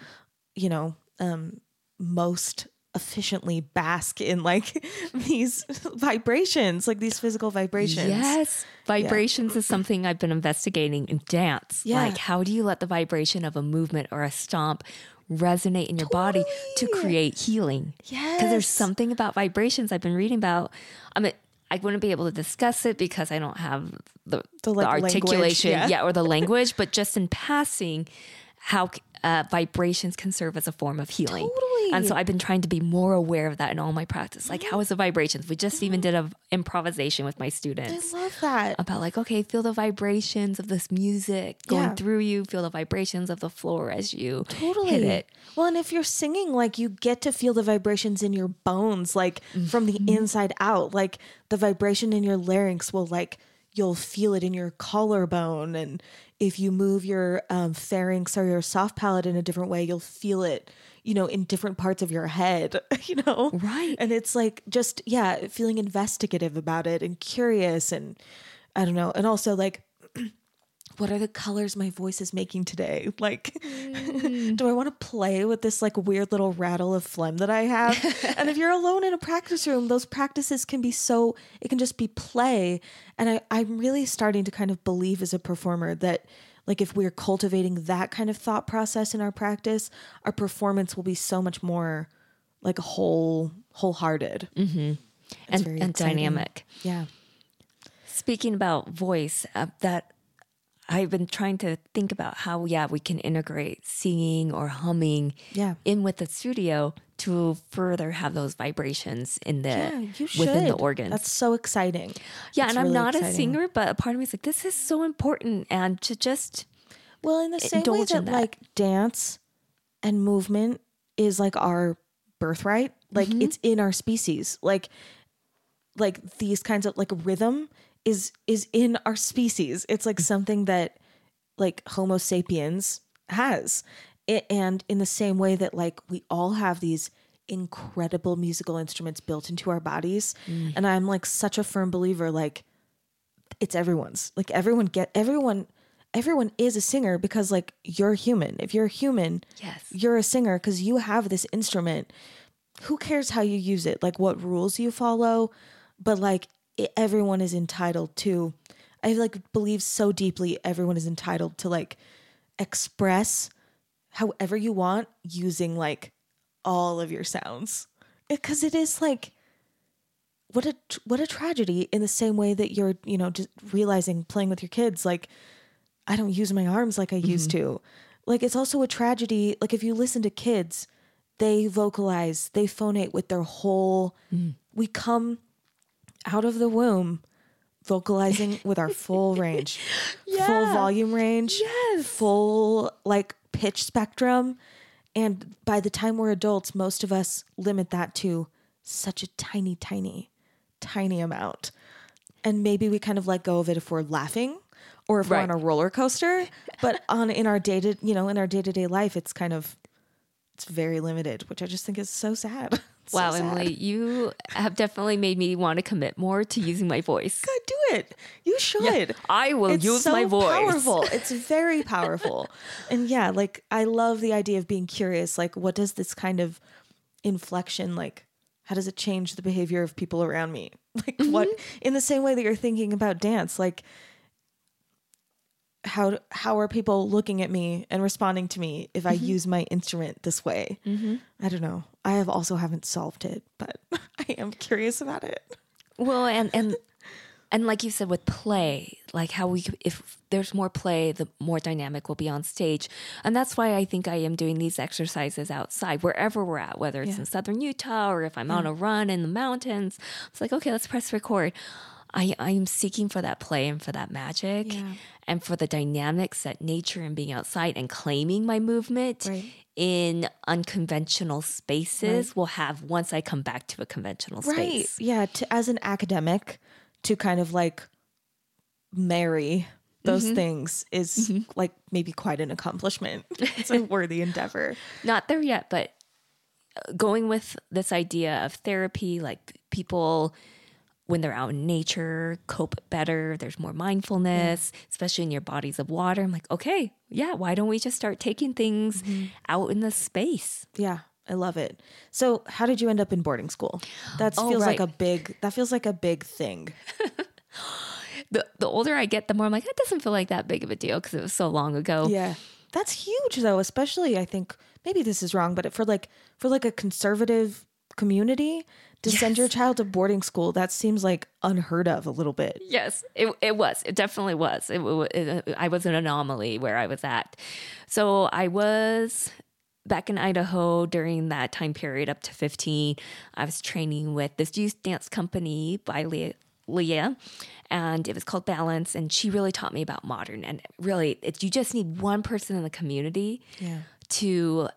you know, um, most efficiently bask in like [laughs] these [laughs] vibrations, like these physical vibrations. Yes. Vibrations is something I've been investigating in dance. Yeah. Like, how do you let the vibration of a movement or a stomp resonate in your body to create healing? Yes. Because there's something about vibrations I've been reading about. I mean, I wouldn't be able to discuss it because I don't have the, The, the, like, language, articulation, yeah. yeah. or the [laughs] language, but just in passing, how uh, vibrations can serve as a form of healing. Totally. And so I've been trying to be more aware of that in all my practice. Like, how is the vibrations? We just even did a improvisation with my students. I love that. about like, okay, feel the vibrations of this music going Yeah. through you. Feel the vibrations of the floor as you Totally. hit it. Well, and if you're singing, like you get to feel the vibrations in your bones, like from the Mm-hmm. inside out. Like the vibration in your larynx will like you'll feel it in your collarbone, and if you move your um, pharynx or your soft palate in a different way, you'll feel it. You know, in different parts of your head. [laughs] You know, Right. And it's like just yeah, feeling investigative about it and curious, and I don't know, and also like what are the colors my voice is making today? [laughs] Like, do I want to play with this like weird little rattle of phlegm that I have? [laughs] and if you're alone in a practice room, those practices can be so, it can just be play. And I, I'm really starting to kind of believe as a performer that like if we're cultivating that kind of thought process in our practice, our performance will be so much more like whole, wholehearted. and, very and exciting. dynamic. Yeah. Speaking about voice, uh, that I've been trying to think about how, yeah, we can integrate singing or humming Yeah. in with the studio to further have those vibrations in the Yeah, within the organs. That's so exciting. yeah, That's and I'm really not a singer, but a part of me is like, this is so important, and to just Well, in the same way that, that. like dance and movement is like our birthright, like Mm-hmm. it's in our species. Like like these kinds of like rhythm is is in our species. It's like something that like Homo sapiens has. It, and in the same way that like we all have these incredible musical instruments built into our bodies Mm. and I'm like such a firm believer like it's everyone's. Like everyone get everyone everyone is a singer because like you're human. If you're a human, Yes. you're a singer because you have this instrument. Who cares how you use it? Like what rules you follow? But like everyone is entitled to I like believe so deeply everyone is entitled to like express however you want using like all of your sounds. Eh, because it is like what a what a tragedy in the same way that you're you know just realizing playing with your kids like i don't use my arms like i used mm-hmm. to. Like it's also a tragedy like if you listen to kids they vocalize they phonate with their whole mm. we come out of the womb vocalizing with our full [laughs] range. Full volume range. Yes. full like pitch spectrum. And by the time we're adults most of us limit that to such a tiny tiny tiny amount. And maybe we kind of let go of it if we're laughing or if Right. we're on a roller coaster. [laughs] But on in our day to you know in our day-to-day life it's kind of it's very limited which i just think is so sad [laughs] so Wow, sad. Emily, you have definitely made me want to commit more to using my voice. God, do it. You should. I will it's use so my voice. Powerful. [laughs] It's very powerful. and yeah, like I love the idea of being curious. Like, what does this kind of inflection like? How does it change the behavior of people around me? [laughs] Like, what mm-hmm. in the same way that you're thinking about dance, like how how are people looking at me and responding to me if I mm-hmm. use my instrument this way? Mm-hmm. I don't know. I have also haven't solved it, but [laughs] I am curious about it. Well, and and and like you said with play, like how we if there's more play, the more dynamic we'll be on stage, and that's why I think I am doing these exercises outside wherever we're at, whether it's Yeah. in southern Utah or if I'm on a run in the mountains. It's like okay, let's press record. I I'm seeking for that play and for that magic. Yeah. And for the dynamics that nature and being outside and claiming my movement Right. in unconventional spaces will have once I come back to a conventional right space. yeah to, as an academic to kind of like marry those Mm-hmm. things is like maybe quite an accomplishment [laughs] it's a worthy endeavor not there yet, but going with this idea of therapy, like people when they're out in nature cope better. There's more mindfulness, especially in your bodies of water. I'm like, okay, yeah, why don't we just start taking things mm-hmm. out in the space? yeah I love it. So, how did you end up in boarding school? That Oh, feels like a big. That feels like a big thing. [laughs] The, the older I get, the more I'm like, that doesn't feel like that big of a deal because it was so long ago. Yeah, that's huge though. Especially, I think maybe this is wrong, but for like for like a conservative community to send your child to boarding school, that seems like unheard of a little bit. Yes, it, it was. It definitely was. It, it, I was an anomaly where I was at. So I was back in Idaho during that time period up to 15. I was training with this youth dance company by Leah. Leah and it was called Balance and she really taught me about modern and really it, you just need one person in the community Yeah. to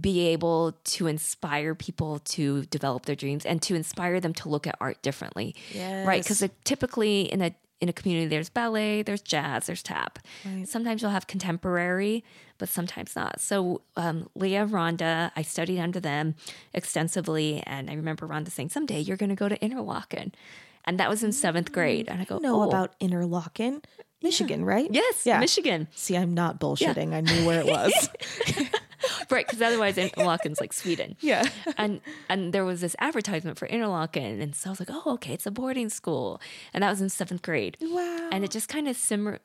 be able to inspire people to develop their dreams and to inspire them to look at art differently. Right? Because typically in a in a community there's ballet, there's jazz, there's tap. Right. Sometimes you'll have contemporary, but sometimes not. So um, Leah, Rhonda, I studied under them extensively, and I remember Rhonda saying, "Someday you're going to go to Interlochen," and that was in seventh grade. And I go, Know "Oh, about Interlochen, Michigan, right? yes, Yeah. Michigan." See, I'm not bullshitting. I knew where it was. [laughs] [laughs] right because otherwise Interlaken's like sweden. Yeah. and and there was this advertisement for Interlochen, and so i was like oh okay it's a boarding school. And that was in seventh grade. Wow. and it just kind of simmer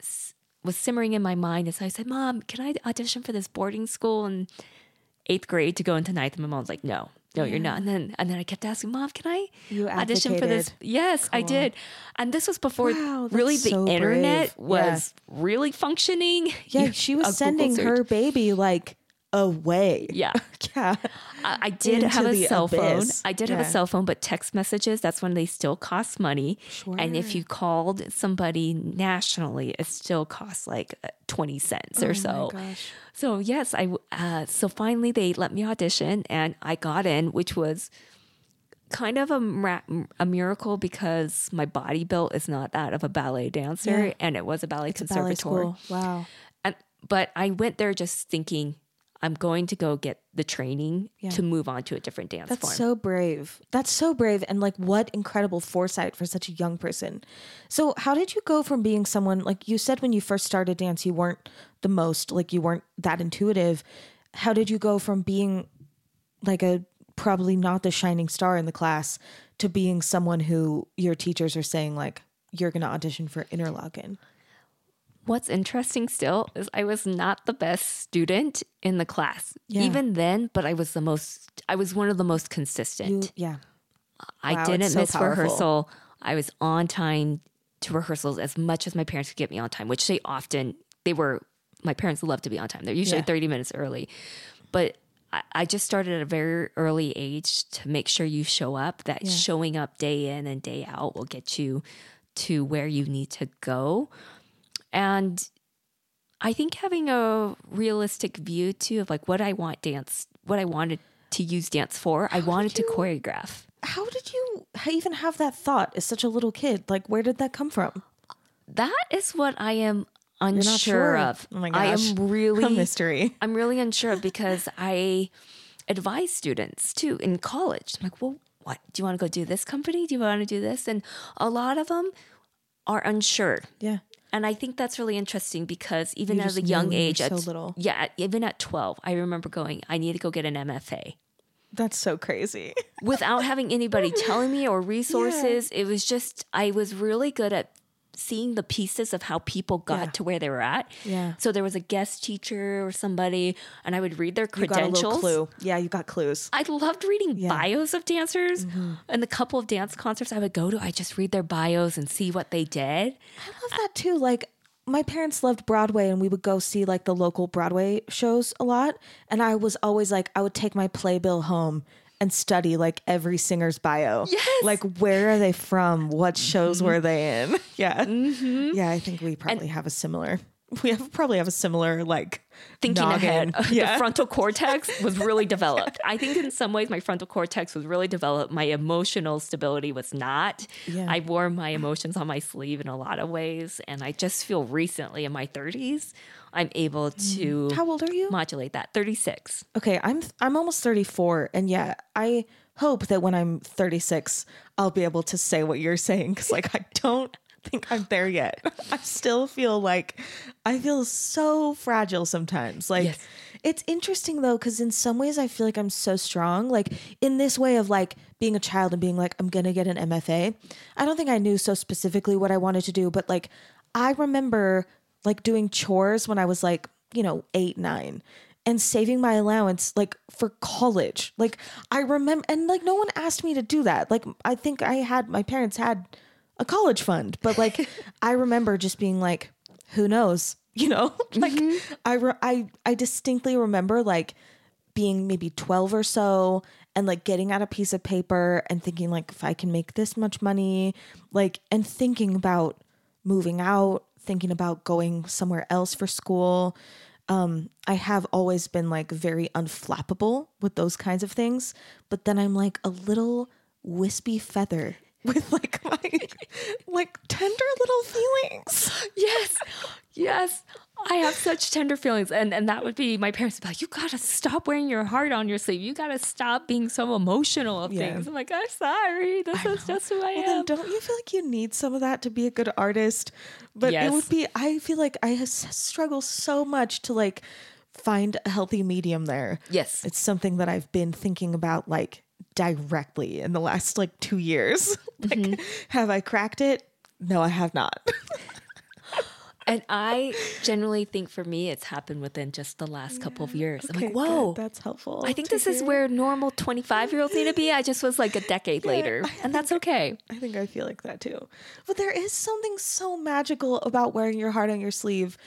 was simmering in my mind and so i said mom can i audition for this boarding school in eighth grade to go into ninth? And my mom was like no no you're not. And then and then i kept asking mom can i You audition for this? yes i did. And this was before Wow, really the so internet brave. Yeah. was really functioning. Yeah, [laughs] she was sending her baby like away. yeah [laughs] Yeah. I, I did Into have a cell phone. I did have a cell phone, but text messages, that's when they still cost money. And if you called somebody nationally, it still costs like uh, 20 cents or so. Oh gosh. So, yes, I, uh, so finally they let me audition and I got in, which was kind of a, a miracle because my body built is not that of a ballet dancer Yeah. and it was a ballet conservatory. Wow. And, but I went there just thinking, I'm going to go get the training Yeah. to move on to a different dance That's form. so brave. That's so brave. And like, what incredible foresight for such a young person. So, how did you go from being someone, like you said when you first started dance, you weren't the most, like, you weren't that intuitive. How did you go from being like a probably not the shining star in the class to being someone who your teachers are saying, like, you're going to audition for Interlochen? What's interesting still is I was not the best student in the class, Yeah. even then, but I was the most, I was one of the most consistent. You, yeah. I Wow, didn't so miss powerful. rehearsal. I was on time to rehearsals as much as my parents could get me on time, which they often, they were, my parents love to be on time. They're usually Yeah. 30 minutes early. But I, I just started at a very early age to make sure you show up, that Yeah. showing up day in and day out will get you to where you need to go. And I think having a realistic view too of like what I want dance, what I wanted to use dance for, I wanted to choreograph. How did you even have that thought as such a little kid? Like, where did that come from? That is what I am not unsure sure? of. Oh my gosh. I am [laughs] A really mystery. I'm really unsure of because I advise students too in college. I'm like, well, what do you want to go do this company? Do you want to do this? And a lot of them are unsure. Yeah. And I think that's really interesting because even You as a young knew you were age, so at, little. yeah, even at 12, I remember going, I need to go get an MFA. That's so crazy. without having anybody telling me or [laughs] resources. It was just I was really good at seeing the pieces of how people got Yeah. to where they were at. Yeah. So there was a guest teacher or somebody, and I would read their You got a credentials. clue. Yeah, you got clues. I loved reading Yeah. Mm-hmm. bios of dancers, and the couple of dance concerts I would go to, I just read their bios and see what they did. I love that too. Like my parents loved Broadway and we would go see like the local Broadway shows a lot. And I was always like, I would take my playbill home and study like every singer's bio. Yes. Like where are they from? What shows mm-hmm. were they in? [laughs] Yeah. Mm-hmm. Yeah, I think we probably have a similar we have probably have a similar like thinking noggin. ahead. [laughs] Yeah. The frontal cortex [laughs] was really developed. I think in some ways my frontal cortex was really developed. My emotional stability was not. Yeah. I wore my emotions on my sleeve in a lot of ways. And I just feel recently in my 30s, I'm able to Mm. How old are you? modulate that. 36. Okay, I'm I'm almost 34 and yeah, I hope that when I'm 36 I'll be able to say what you're saying cuz like I don't think I'm there yet. [laughs] I still feel like I feel so fragile sometimes. Like Yes. it's interesting though cuz in some ways I feel like I'm so strong. Like in this way of like being a child and being like I'm going to get an MFA. I don't think I knew so specifically what I wanted to do, but like I remember like doing chores when I was like, you know, 8, 9 and saving my allowance like for college. Like I remember and like no one asked me to do that. Like I think I had my parents had a college fund, but like [laughs] I remember just being like who knows, [laughs] you know? [laughs] like mm-hmm. I re- I I distinctly remember like being maybe 12 or so and like getting out a piece of paper and thinking like if I can make this much money, like and thinking about moving out, thinking about going somewhere else for school. Um, I have always been like very unflappable with those kinds of things, but then I'm like a little wispy feather [laughs] with like my like tender little feelings. [laughs] Yes. Yes. I have such tender feelings. And and that would be my parents would be like, you gotta stop wearing your heart on your sleeve. You gotta stop being so emotional of Yeah. things. I'm like, I'm sorry. This is just who I Well, then am. don't you feel like you need some of that to be a good artist? But it would be. I feel like I struggle so much to like find a healthy medium there. Yes. it's something that I've been thinking about like directly in the last like two years. [laughs] like, Mm-hmm. have I cracked it? No, I have not. [laughs] And I generally think for me it's happened within just the last couple of years. I'm Okay, like, good. whoa. that's helpful. I think this is where normal 25 year olds need to be. I just was like a decade later. [laughs] And that's okay. I think I feel like that too. But there is something so magical about wearing your heart on your sleeve.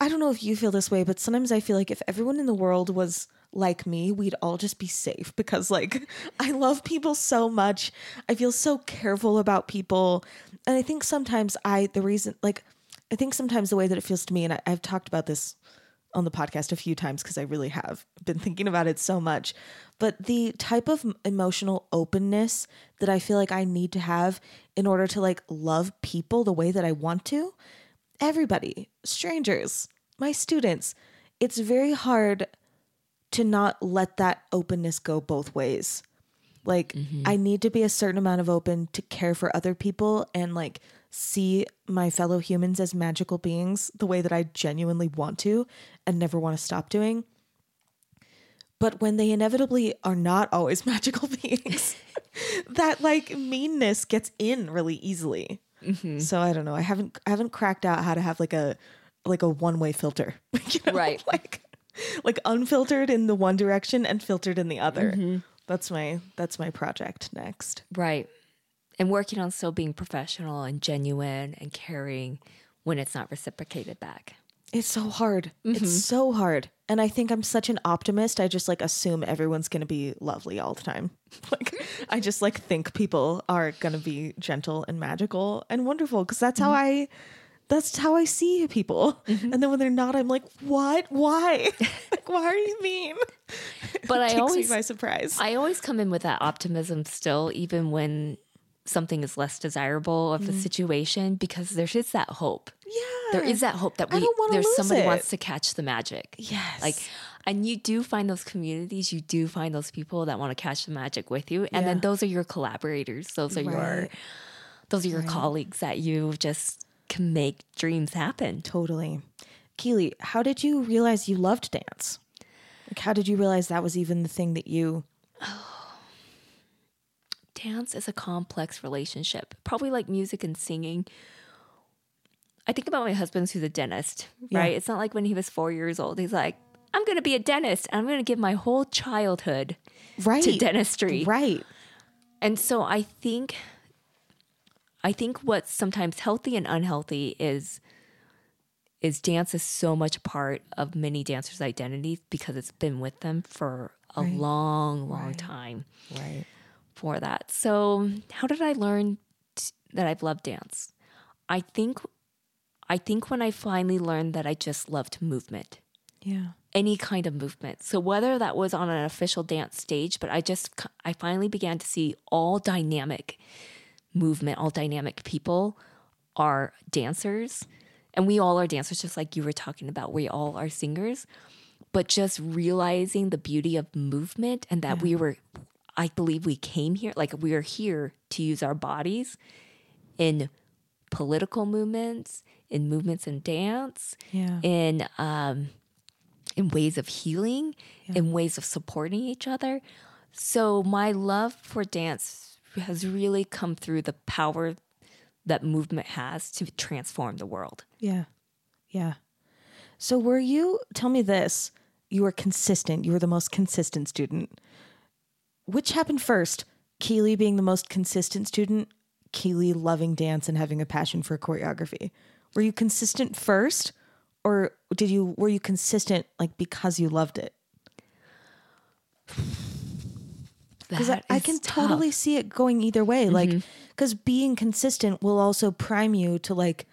I don't know if you feel this way, but sometimes I feel like if everyone in the world was like me, we'd all just be safe because like [laughs] I love people so much. I feel so careful about people. And I think sometimes I the reason like I think sometimes the way that it feels to me and I, I've talked about this on the podcast a few times because I really have been [laughs] thinking about it so much. But the type of emotional openness that I feel like I need to have in order to like love people the way that I want to, everybody, strangers, my students, it's very hard to not let that openness go both ways. Like mm-hmm. I need to be a certain amount of open to care for other people and like see my fellow humans as magical beings the way that I genuinely want to and never want to stop doing. But when they inevitably are not always [laughs] magical beings, [laughs] that like meanness gets in really easily. Mm-hmm. So I don't know. I haven't I haven't cracked out how to have like a like a one way filter, [laughs] you know? Right. Like like unfiltered in the one direction and filtered in the other. Mm-hmm. That's my that's my project next. Right. And working on still being professional and genuine and caring when it's not reciprocated back. It's so hard. It's mm-hmm. so hard. And I think I'm such an optimist. I just like assume everyone's going to be lovely all the time. [laughs] Like I just like think people are going to be gentle and magical and wonderful because that's how mm-hmm. I that's how I see people. Mm-hmm. And then when they're not, I'm like, "What? Why? [laughs] like why are you mean?" But [laughs] I Takes always me by surprise. I always come in with that optimism still, even when something is less desirable of the mm. situation, because there's just that hope. yeah. There is that hope that we there's somebody it. wants to catch the magic. Yes. Like and you do find those communities, you do find those people that want to catch the magic with you. And then those are your collaborators. Those are your those are your colleagues that you just can make dreams happen. Totally. Keely, how did you realize you loved dance? Like how did you realize that was even the thing that you oh. Dance is a complex relationship, probably like music and singing. I think about my husband who's a dentist, Yeah. right? It's not like when he was four years old, he's like, I'm going to be a dentist and I'm going to give my whole childhood right to dentistry. Right. And so I think, I think what's sometimes healthy and unhealthy is, is dance is so much a part of many dancers' identities because it's been with them for a Right. long, long Right. time. Right. For that. So, how did I learn t- that I've loved dance? I think I think when I finally learned that I just loved movement. Yeah. Any kind of movement. So whether that was on an official dance stage, but I just I finally began to see all dynamic movement, all dynamic people are dancers. And we all are dancers just like you were talking about. We all are singers. But just realizing the beauty of movement and that we were I believe we came here, like we are here to use our bodies in political movements, in movements in dance, Yeah. in um, in ways of healing, in ways of supporting each other. So my love for dance has really come through the power that movement has to transform the world. Yeah. Yeah. So were you tell me this, you were consistent. You were the most consistent student. Which happened first? Keely being the most consistent student, Keely loving dance and having a passion for choreography. Were you consistent first or did you were you consistent like because you loved it? [sighs] Because I, I can tough. totally see it going either way. Mm-hmm. Like, because being consistent will also prime you to like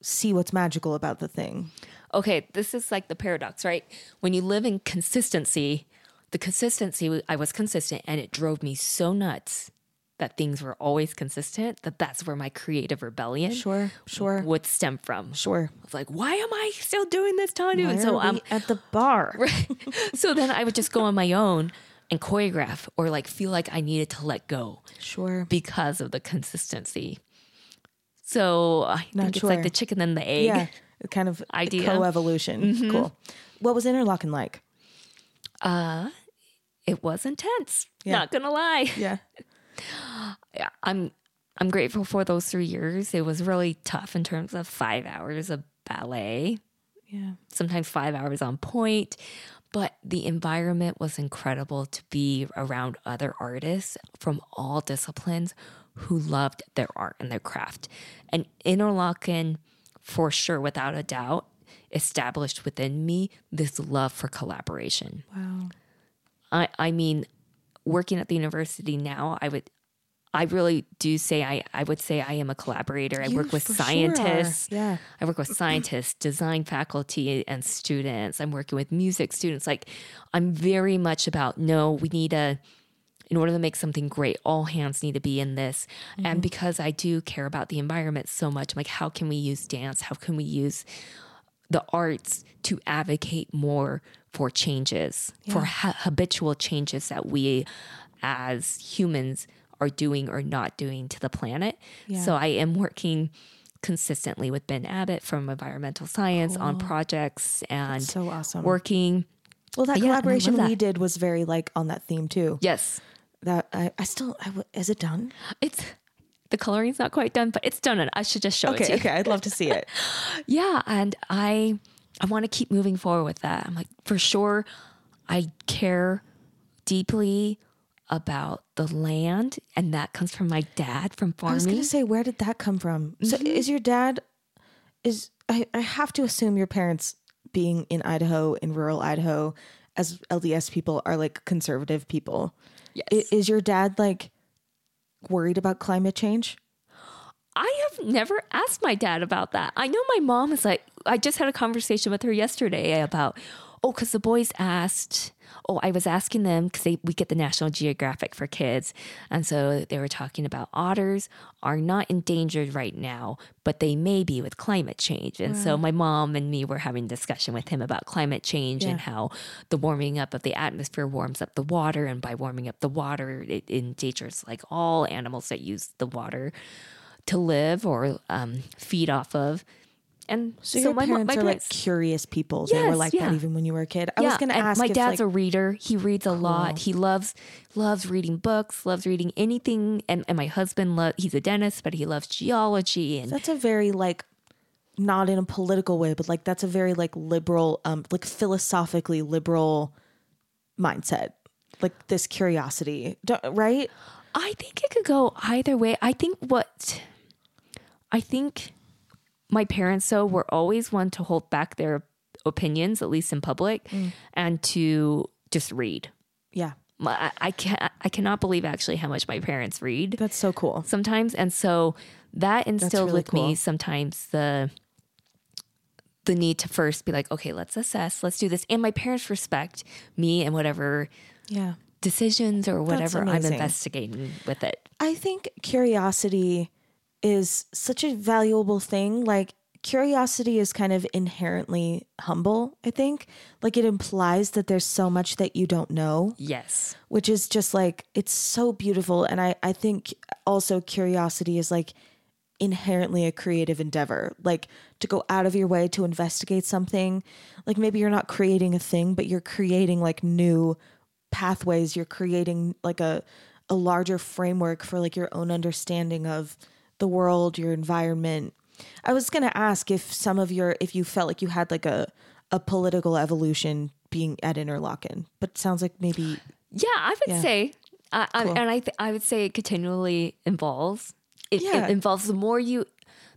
see what's magical about the thing. okay, this is like the paradox, right? When you live in consistency, the consistency, I was consistent and it drove me so nuts that things were always consistent that that's where my creative rebellion Sure, sure, would stem from. sure. Was like, why am I still doing this, tendu? And so I'm at the barre. [laughs] so then I would just go on my own and choreograph or like feel like I needed to let go Sure. because of the consistency. So I Not think it's like the chicken and the egg. Yeah, kind of Idea. Mm-hmm. co-evolution. Cool. What was Interlochen like? It was intense. Yeah. Not gonna lie. [laughs] Yeah, yeah, I'm I'm grateful for those three years. It was really tough in terms of five hours of ballet, yeah, sometimes five hours on pointe. But the environment was incredible to be around other artists from all disciplines who loved their art and their craft. And Interlochen, for sure, without a doubt, established within me this love for collaboration. wow. I, I mean, working at the university now, I would, I really do say I, I would say I am a collaborator. I You work with for sure scientists. Yeah. I work with scientists, design faculty, and students. I'm working with music students. Like, I'm very much about no, we need a, in order to make something great, all hands need to be in this. Mm-hmm. And because I do care about the environment so much, I'm like, how can we use dance? How can we use the arts to advocate more for changes, for ha- habitual changes that we as humans are doing or not doing to the planet. Yeah. So I am working consistently with Ben Abbott from environmental science on projects and So awesome. working. Well, that Yeah, and I love collaboration we did was very like on that theme too. Yes, That I, I still, I w- is it done? it's the coloring's not quite done, but it's done. And I should just show it to Okay, you. okay. I'd love to see it. [laughs] Yeah, and I I want to keep moving forward with that. I'm like for sure I care deeply about the land and that comes from my dad from farming. I was gonna say, where did that come from? So, mm-hmm. is your dad? Is I, I have to assume your parents being in Idaho, in rural Idaho, as LDS people are like conservative people. Yes. Is your dad like worried about climate change? I have never asked my dad about that. I know my mom is like, I just had a conversation with her yesterday about, oh, because the boys asked, oh, I was asking them because we get the National Geographic for kids. And so they were talking about otters are not endangered right now, but they may be with climate change. And so my mom and me were having a discussion with him about climate change and how the warming up of the atmosphere warms up the water. And by warming up the water, it endangers like all animals that use the water to live or um, feed off of. And So, so, your my, parents my are like curious people. they were like yeah. that even when you were a kid. I yeah, was gonna and ask. my dad's like, a reader. He reads a lot. He loves loves reading books. Loves reading anything. And, and my husband, lo- he's a dentist, but he loves geology and That's a very like not in a political way, but like that's a very like liberal, um, like philosophically liberal mindset. Like this curiosity, right? I think it could go either way. I think what I think my parents though were always one to hold back their opinions, at least in public, Mm. and to just read. Yeah, I, I can I cannot believe actually how much my parents read that's so cool. sometimes, and so that instilled really with me sometimes the the need to first be like, okay, let's assess, let's do this, and my parents respect me and whatever Yeah, decisions or whatever I'm investigating with it. I think curiosity is such a valuable thing. Like curiosity is kind of inherently humble. I think like it implies that there's so much that you don't know. Yes. which is just like it's so beautiful and i i think also curiosity is like inherently a creative endeavor. Like to go out of your way to investigate something. Like maybe you're not creating a thing, but you're creating like new pathways. You're creating like a a larger framework for like your own understanding of the world, your environment. I was going to ask if some of your if you felt like you had like a a political evolution being at Interlochen, but it sounds like maybe Yeah, I would Yeah. say, uh, I- and I th- I would say it continually involves. It, Yeah. it involves the more you,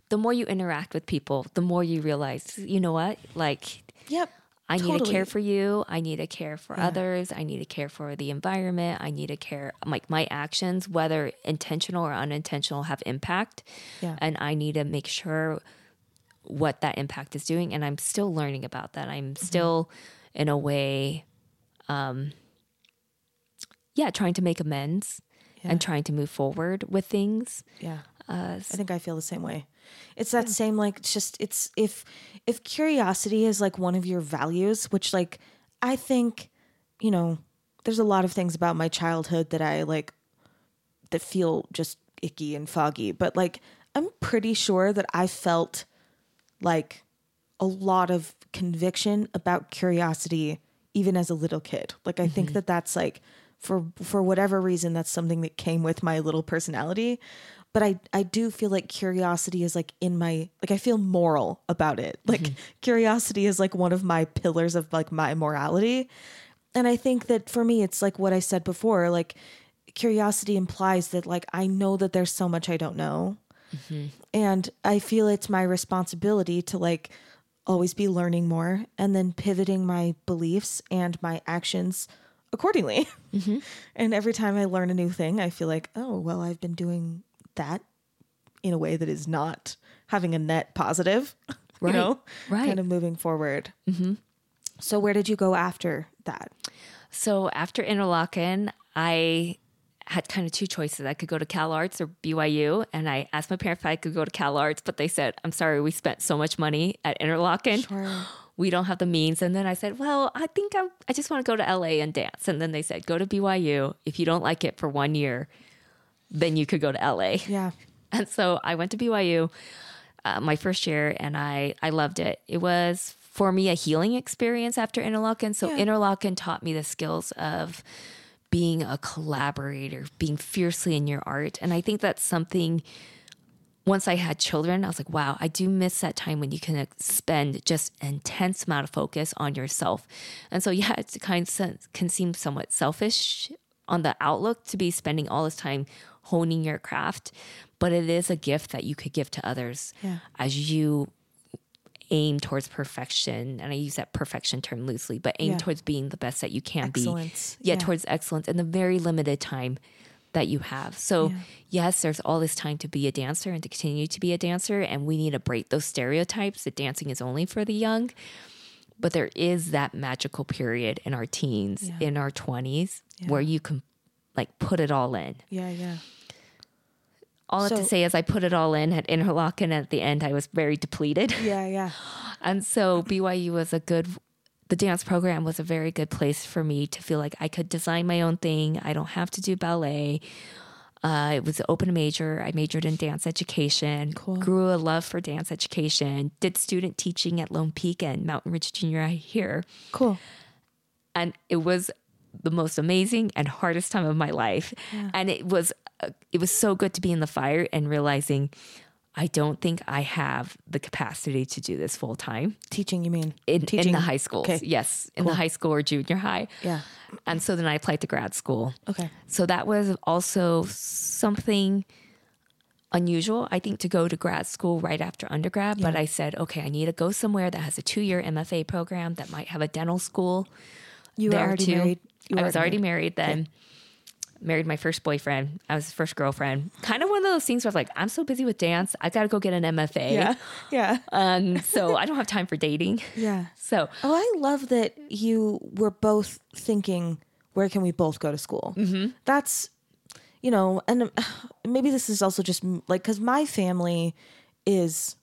the more you interact with people, the more you realize, you know what, like yep. I need to care for you. I need to care for others. I need to care for the environment. I need to care like my actions, whether intentional or unintentional, have impact. Yeah. And I need to make sure what that impact is doing. And I'm still learning about that. I'm Mm-hmm. still, in a way, um, yeah, trying to make amends and trying to move forward with things. Yeah. Uh, I think I feel the same way. It's that same like it's just it's if if curiosity is like one of your values, which like I think, you know, there's a lot of things about my childhood that I like that feel just icky and foggy, but like I'm pretty sure that I felt like a lot of conviction about curiosity even as a little kid. Like I think mm-hmm. that that's like for for whatever reason that's something that came with my little personality. But I I do feel like curiosity is like in my like I feel moral about it. Like mm-hmm. curiosity is like one of my pillars of like my morality. And I think that for me it's like what I said before, like curiosity implies that like I know that there's so much I don't know. Mm-hmm. And i feel it's my responsibility to like always be learning more and then pivoting my beliefs and my actions accordingly. Mm-hmm. [laughs] And every time i learn a new thing i feel like oh well i've been doing that in a way that is not having a net positive [laughs] Right, you know right. kind of moving forward mm-hmm. so where did you go after that So after Interlochen, I had kind of two choices. I could go to Cal Arts or BYU. And I asked my parents if I could go to Cal Arts, but they said, I'm sorry, we spent so much money at Interlochen. Sure. [gasps] We don't have the means. And then I said, Well, I think I'm, I just want to go to LA and dance. And then they said, Go to BYU. If you don't like it for one year, then you could go to LA. yeah [laughs] And so I went to BYU uh, my first year and I, I loved it. It was for me a healing experience after Interlochen. So Yeah. Interlochen taught me the skills of being a collaborator, being fiercely in your art. And I think that's something once I had children, I was like, wow, I do miss that time when you can spend just intense amount of focus on yourself. And so, yeah, it kind of can seem somewhat selfish on the outlook to be spending all this time honing your craft, but it is a gift that you could give to others Yeah. as you aim towards perfection. And I use that perfection term loosely, but aim Yeah. towards being the best that you can Excellence. be. Yeah, Yeah. towards excellence in the very limited time that you have. So, yes, there's all this time to be a dancer and to continue to be a dancer. And we need to break those stereotypes that dancing is only for the young. But there is that magical period in our teens, in our 20s, where you can like put it all in. yeah yeah All I have to say is I put it all in at Interlochen. And at the end, I was very depleted. yeah yeah [laughs] And so BYU was a good, the dance program was a very good place for me to feel like I could design my own thing. I don't have to do ballet. Uh, it was an open major. I majored in dance education. Cool. Grew a love for dance education. Did student teaching at Lone Peak and Mountain Ridge Junior High here. cool And it was the most amazing and hardest time of my life. And it was uh, it was so good to be in the fire and realizing I don't think I have the capacity to do this full time teaching you mean in, teaching in the high schools. okay Yes, in the high school or junior high. yeah And so then I applied to grad school. okay So that was also something unusual, I think, to go to grad school right after undergrad. But I said, okay, I need to go somewhere that has a two year MFA program that might have a dental school. you were already too. married you I was already married then. Married my first boyfriend. I was his first girlfriend. Kind of one of those things where I was like, I'm so busy with dance. I got to go get an MFA. yeah yeah [laughs] Um, so I don't have time for dating. yeah [laughs] So Oh, I love that you were both thinking, where can we both go to school? Mm-hmm. That's, you know, and [sighs] maybe this is also just like, because my family is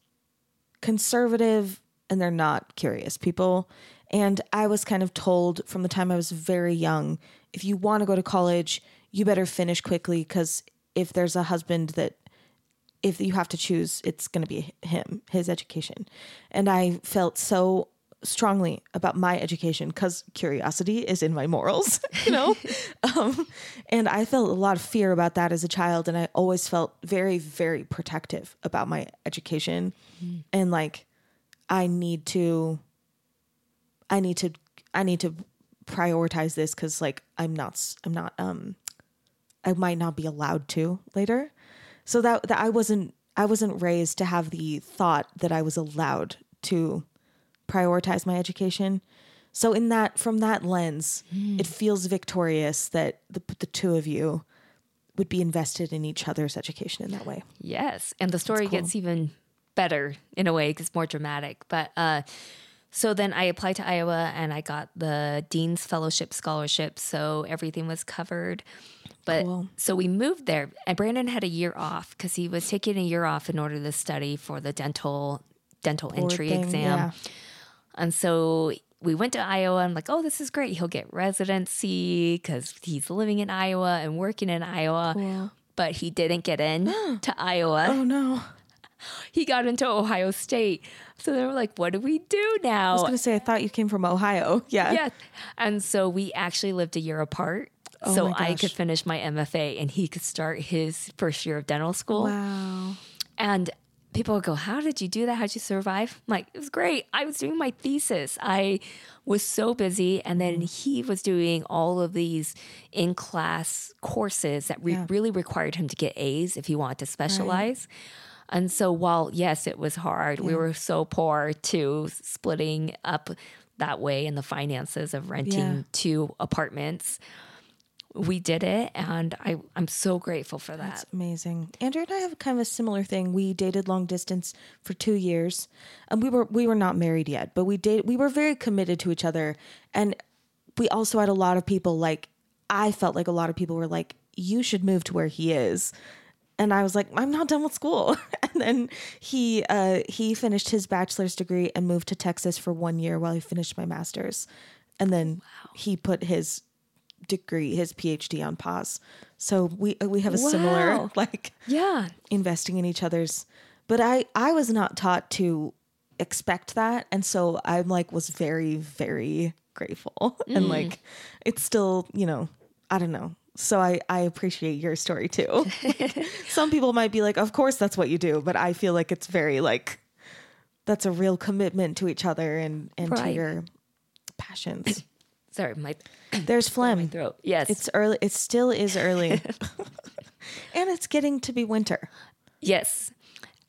conservative and they're not curious people. And I was kind of told from the time I was very young if you want to go to college, you better finish quickly because if there's a husband that if you have to choose, it's going to be him, his education. And I felt so strongly about my education because curiosity is in my morals, [laughs] you know? [laughs] um, and I felt a lot of fear about that as a child. And I always felt very, very protective about my education. Mm. And like, I need to, I need to, I need to prioritize this because like I'm not, I'm not, um, I might not be allowed to later. So that, that I wasn't, I wasn't raised to have the thought that I was allowed to prioritize my education. So in that from that lens, mm. it feels victorious that the the two of you would be invested in each other's education in that way. Yes, and the story cool. gets even better in a way because more dramatic. But uh, so then I applied to Iowa and I got the Dean's Fellowship Scholarship, so everything was covered. But cool. so we moved there, and Brandon had a year off because he was taking a year off in order to study for the dental dental Board entry thing, exam. Yeah. And so we went to Iowa. I'm like, oh, this is great. He'll get residency because he's living in Iowa and working in Iowa. Cool. But he didn't get in [gasps] to Iowa. Oh, no. He got into Ohio State. So they were like, what do we do now? I was going to say, I thought you came from Ohio. [laughs] Yeah. Yeah. And so we actually lived a year apart. Oh so I could finish my MFA and he could start his first year of dental school. Wow. And people would go, How did you do that? How'd you survive? I'm like, it was great. I was doing my thesis. I was so busy. And then mm. he was doing all of these in class courses that re- yeah. really required him to get A's if he wanted to specialize. Right. And so, while yes, it was hard, yeah. we were so poor too, splitting up that way in the finances of renting yeah. two apartments we did it and I, I'm so grateful for that. That's amazing. Andrew and I have kind of a similar thing. We dated long distance for two years. And we were we were not married yet, but we date we were very committed to each other. And we also had a lot of people like I felt like a lot of people were like, You should move to where he is. And I was like, I'm not done with school. [laughs] and then he uh, he finished his bachelor's degree and moved to Texas for one year while he finished my master's. And then wow. he put his degree, his PhD on pause. So we uh, we have a wow. similar [laughs] like yeah investing in each other's. But I I was not taught to expect that, and so I'm like was very very grateful, [laughs] mm. and like it's still you know I don't know. So I I appreciate your story too. [laughs] [laughs] Some people might be like, of course that's what you do, but I feel like it's very like that's a real commitment to each other and and right. to your passions. [coughs] Sorry, my [coughs] there's phlegm. My throat. Yes, it's early. It still is early, [laughs] and it's getting to be winter. Yes,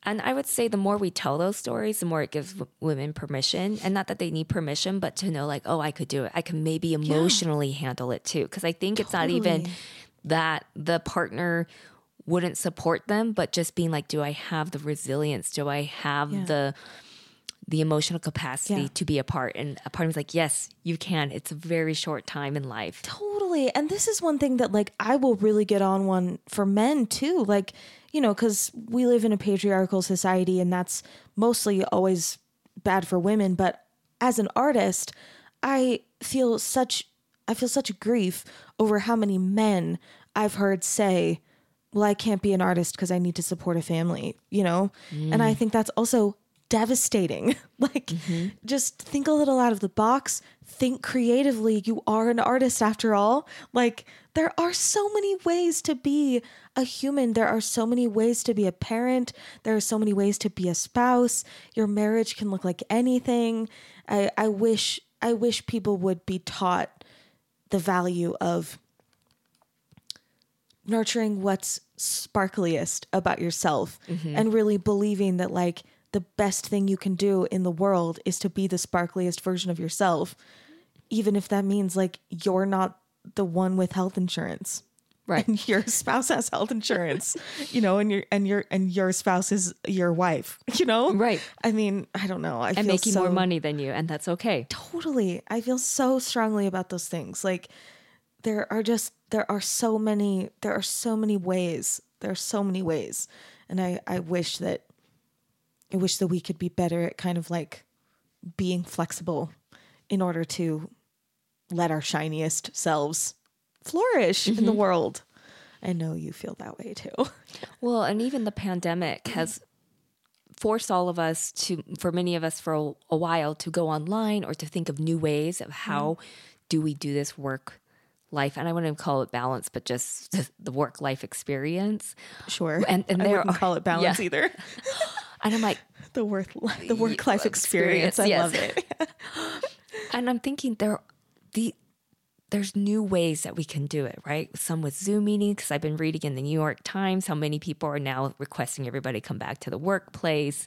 and I would say the more we tell those stories, the more it gives w- women permission, and not that they need permission, but to know like, oh, I could do it. I can maybe emotionally yeah. handle it too, because I think it's not even that the partner wouldn't support them, but just being like, do I have the resilience? Do I have yeah. the the emotional capacity yeah. to be a part. And a part of me is like, yes, you can. It's a very short time in life. Totally. And this is one thing that like I will really get on one for men too. Like, you know, because we live in a patriarchal society and that's mostly always bad for women. But as an artist, I feel such I feel such grief over how many men I've heard say, well, I can't be an artist because I need to support a family, you know? Mm. And I mm. think that's also devastating. [laughs] like, mm-hmm. just think a little out of the box, think creatively. You are an artist after all. Like, there are so many ways to be a human. There are so many ways to be a parent. There are so many ways to be a spouse. Your marriage can look like anything. I, I wish I wish people would be taught the value of nurturing what's sparkliest about yourself mm-hmm. and really believing that like the best thing you can do in the world is to be the sparkliest version of yourself, even if that means like you're not the one with health insurance. Right. And your spouse has health insurance, [laughs] you know, and your and your and your spouse is your wife, you know? Right. I mean, I don't know. I feel so and making so, more money than you, and that's okay. Totally. I feel so strongly about those things. Like there are just there are so many there are so many ways. There are so many ways. And I, I wish that I wish that we could be better at kind of like being flexible in order to let our shiniest selves flourish mm-hmm. in the mm-hmm. world. I know you feel that way too. [laughs] Well, and even the pandemic has forced all of us to, for many of us for a, a while, to go online or to think of new ways of how do we do this work life. And I wouldn't call it balance, but just [laughs] the- work life experience. Sure. And- and I wouldn't are- call it balance yeah. either. [laughs] And I'm like, [laughs] the work the work life experience. experience, I yes. love it. [laughs] and I'm thinking there, the there's new ways that we can do it, right? Some with Zoom meetings, because I've been reading in the New York Times how many people are now requesting everybody come back to the workplace,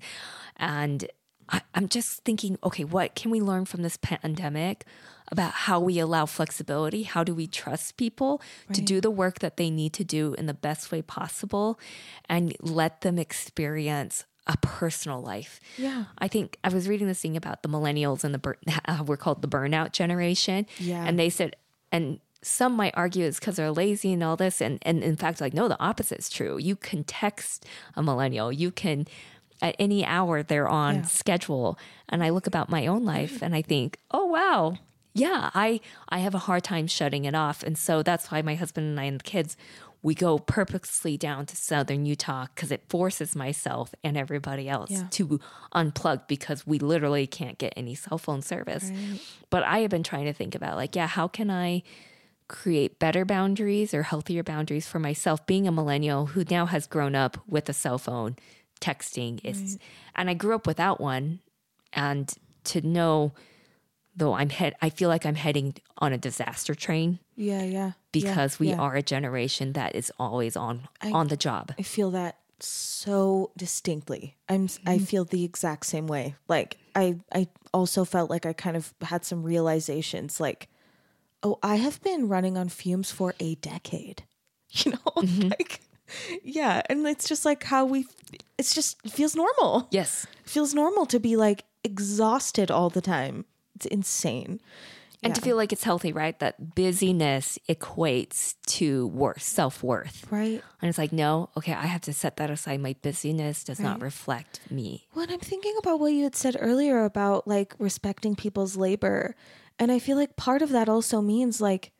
and I, I'm just thinking, okay, what can we learn from this pandemic about how we allow flexibility? How do we trust people to do the work that they need to do in the best way possible, and let them experience a personal life? Yeah. I think I was reading this thing about the millennials and the bur- [laughs] uh, we're called the burnout generation. Yeah. And they said, and some might argue it's because they're lazy and all this. And, and in fact, like, no, the opposite is true. You can text a millennial, you can, at any hour, they're on Yeah. schedule. And I look about my own life and I think, oh, wow. Yeah, I I have a hard time shutting it off, and so that's why my husband and I and the kids we go purposely down to southern Utah because it forces myself and everybody else Yeah. to unplug because we literally can't get any cell phone service. But I have been trying to think about like, yeah, how can I create better boundaries or healthier boundaries for myself being a millennial who now has grown up with a cell phone texting is and I grew up without one and to know though I'm head I feel like I'm heading on a disaster train Yeah, yeah. because yeah, we yeah. are a generation that is always on on the job. I feel that so distinctly. I'm I mm-hmm. feel the exact same way. Like I I also felt like I kind of had some realizations like oh, I have been running on fumes for a decade. [laughs] You know? [laughs] Mm-hmm. Like yeah, and it's just like how we it's just it feels normal. Yes. It feels normal to be like exhausted all the time. It's insane. And to feel like it's healthy, right? That busyness equates to worth, self worth. Right? And it's like, no, okay, I have to set that aside. My busyness does not reflect me. Well, I'm thinking about what you had said earlier about like respecting people's labor. And I feel like part of that also means like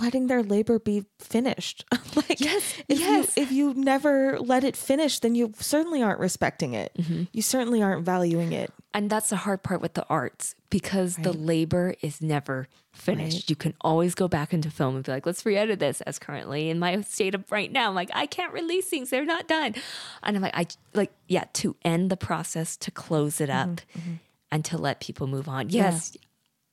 letting their labor be finished. [laughs] like Yes, if yes. you if you never let it finish, then you certainly aren't respecting it. Mm-hmm. You certainly aren't valuing it. And that's the hard part with the arts because the labor is never finished. You can always go back into film and be like, let's re edit this as currently in my state of right now. I'm like, I can't release things, they're not done. And I'm like, I like, yeah, to end the process, to close it up and to let people move on. Yes,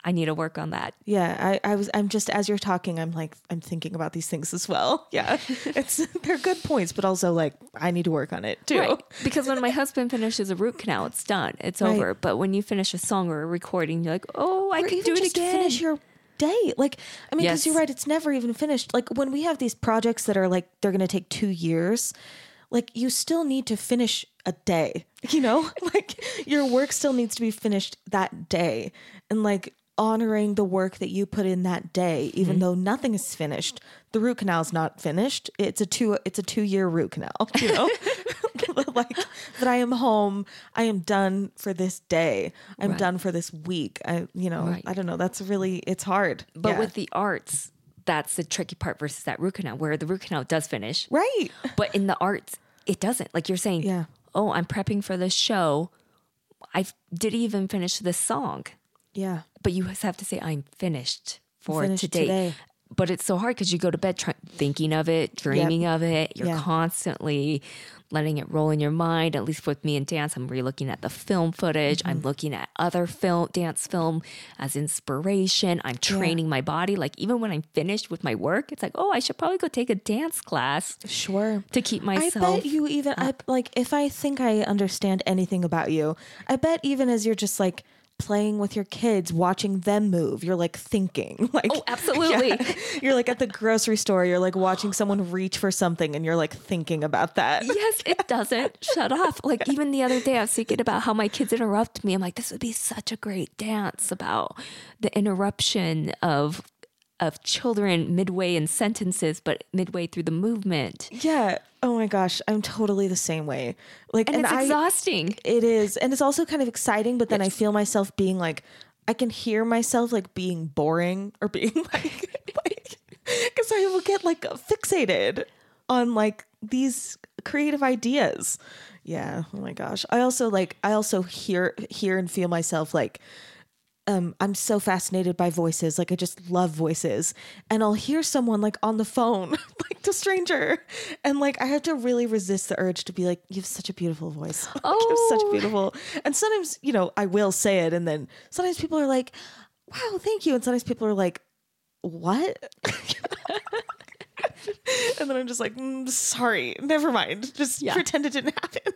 I need to work on that. Yeah, I, I was I'm just as you're talking, I'm like I'm thinking about these things as well. [laughs] Yeah. [laughs] It's they're good points, but also like I need to work on it too. Right. Because when my [laughs] husband finishes a root canal, it's done. It's Right. over. But when you finish a song or a recording, you're like, oh, I or can do it just again. finish your day. Like, I mean, because Yes. you're right, it's never even finished. Like when we have these projects that are like they're going to take two years, like you still need to finish a day. You know, like your work still needs to be finished that day, and like honoring the work that you put in that day, even Mm-hmm. though nothing is finished. The root canal's not finished. It's a two. It's a two year root canal. You know. [laughs] like that I am home. I am done for this day. I'm Right. done for this week. I you know, Right. I don't know. That's really it's hard. But Yeah. with the arts, that's the tricky part versus that root canal, where the root canal does finish. right. But in the arts, it doesn't. Like you're saying, Yeah. oh, I'm prepping for this show. I didn't even finish this song. Yeah. But you have to say, I'm finished for finished today. today. But it's so hard because you go to bed try- thinking of it, dreaming of it. You're Yeah. constantly letting it roll in your mind. At least with me and dance, I'm re-looking at the film footage. Mm-hmm. I'm looking at other film, dance film as inspiration. I'm training my body. Like even when I'm finished with my work, it's like, oh, I should probably go take a dance class Sure. to keep myself. I bet you even I like if I think I understand anything about you, I bet even as you're just like playing with your kids, watching them move, you're like thinking. [laughs] Like Oh, absolutely. Yeah. You're like at the grocery store, you're like watching someone reach for something and you're like thinking about that. yes, it [laughs] doesn't shut off. Like even the other day, I was thinking about how my kids interrupt me. I'm like, this would be such a great dance about the interruption of of children midway in sentences, but midway through the movement. Yeah. Oh my gosh, I'm totally the same way. Like And, it's I exhausting. It is. And it's also kind of exciting, but then I feel myself being like, I can hear myself like being boring or being [laughs] like, like because I will get like fixated on like these creative ideas. Yeah. Oh my gosh. I also like I also hear hear and feel myself like um I'm so fascinated by voices. Like I just love voices. And I'll hear someone like on the phone, [laughs] like to stranger. And like I have to really resist the urge to be like, you have such a beautiful voice. [laughs] like, you have such Oh. beautiful and sometimes, you know, I will say it and then sometimes people are like, Wow, thank you. And sometimes people are like, What? [laughs] and then I'm just like, mm, sorry, never mind. Just Yeah. pretend it didn't happen.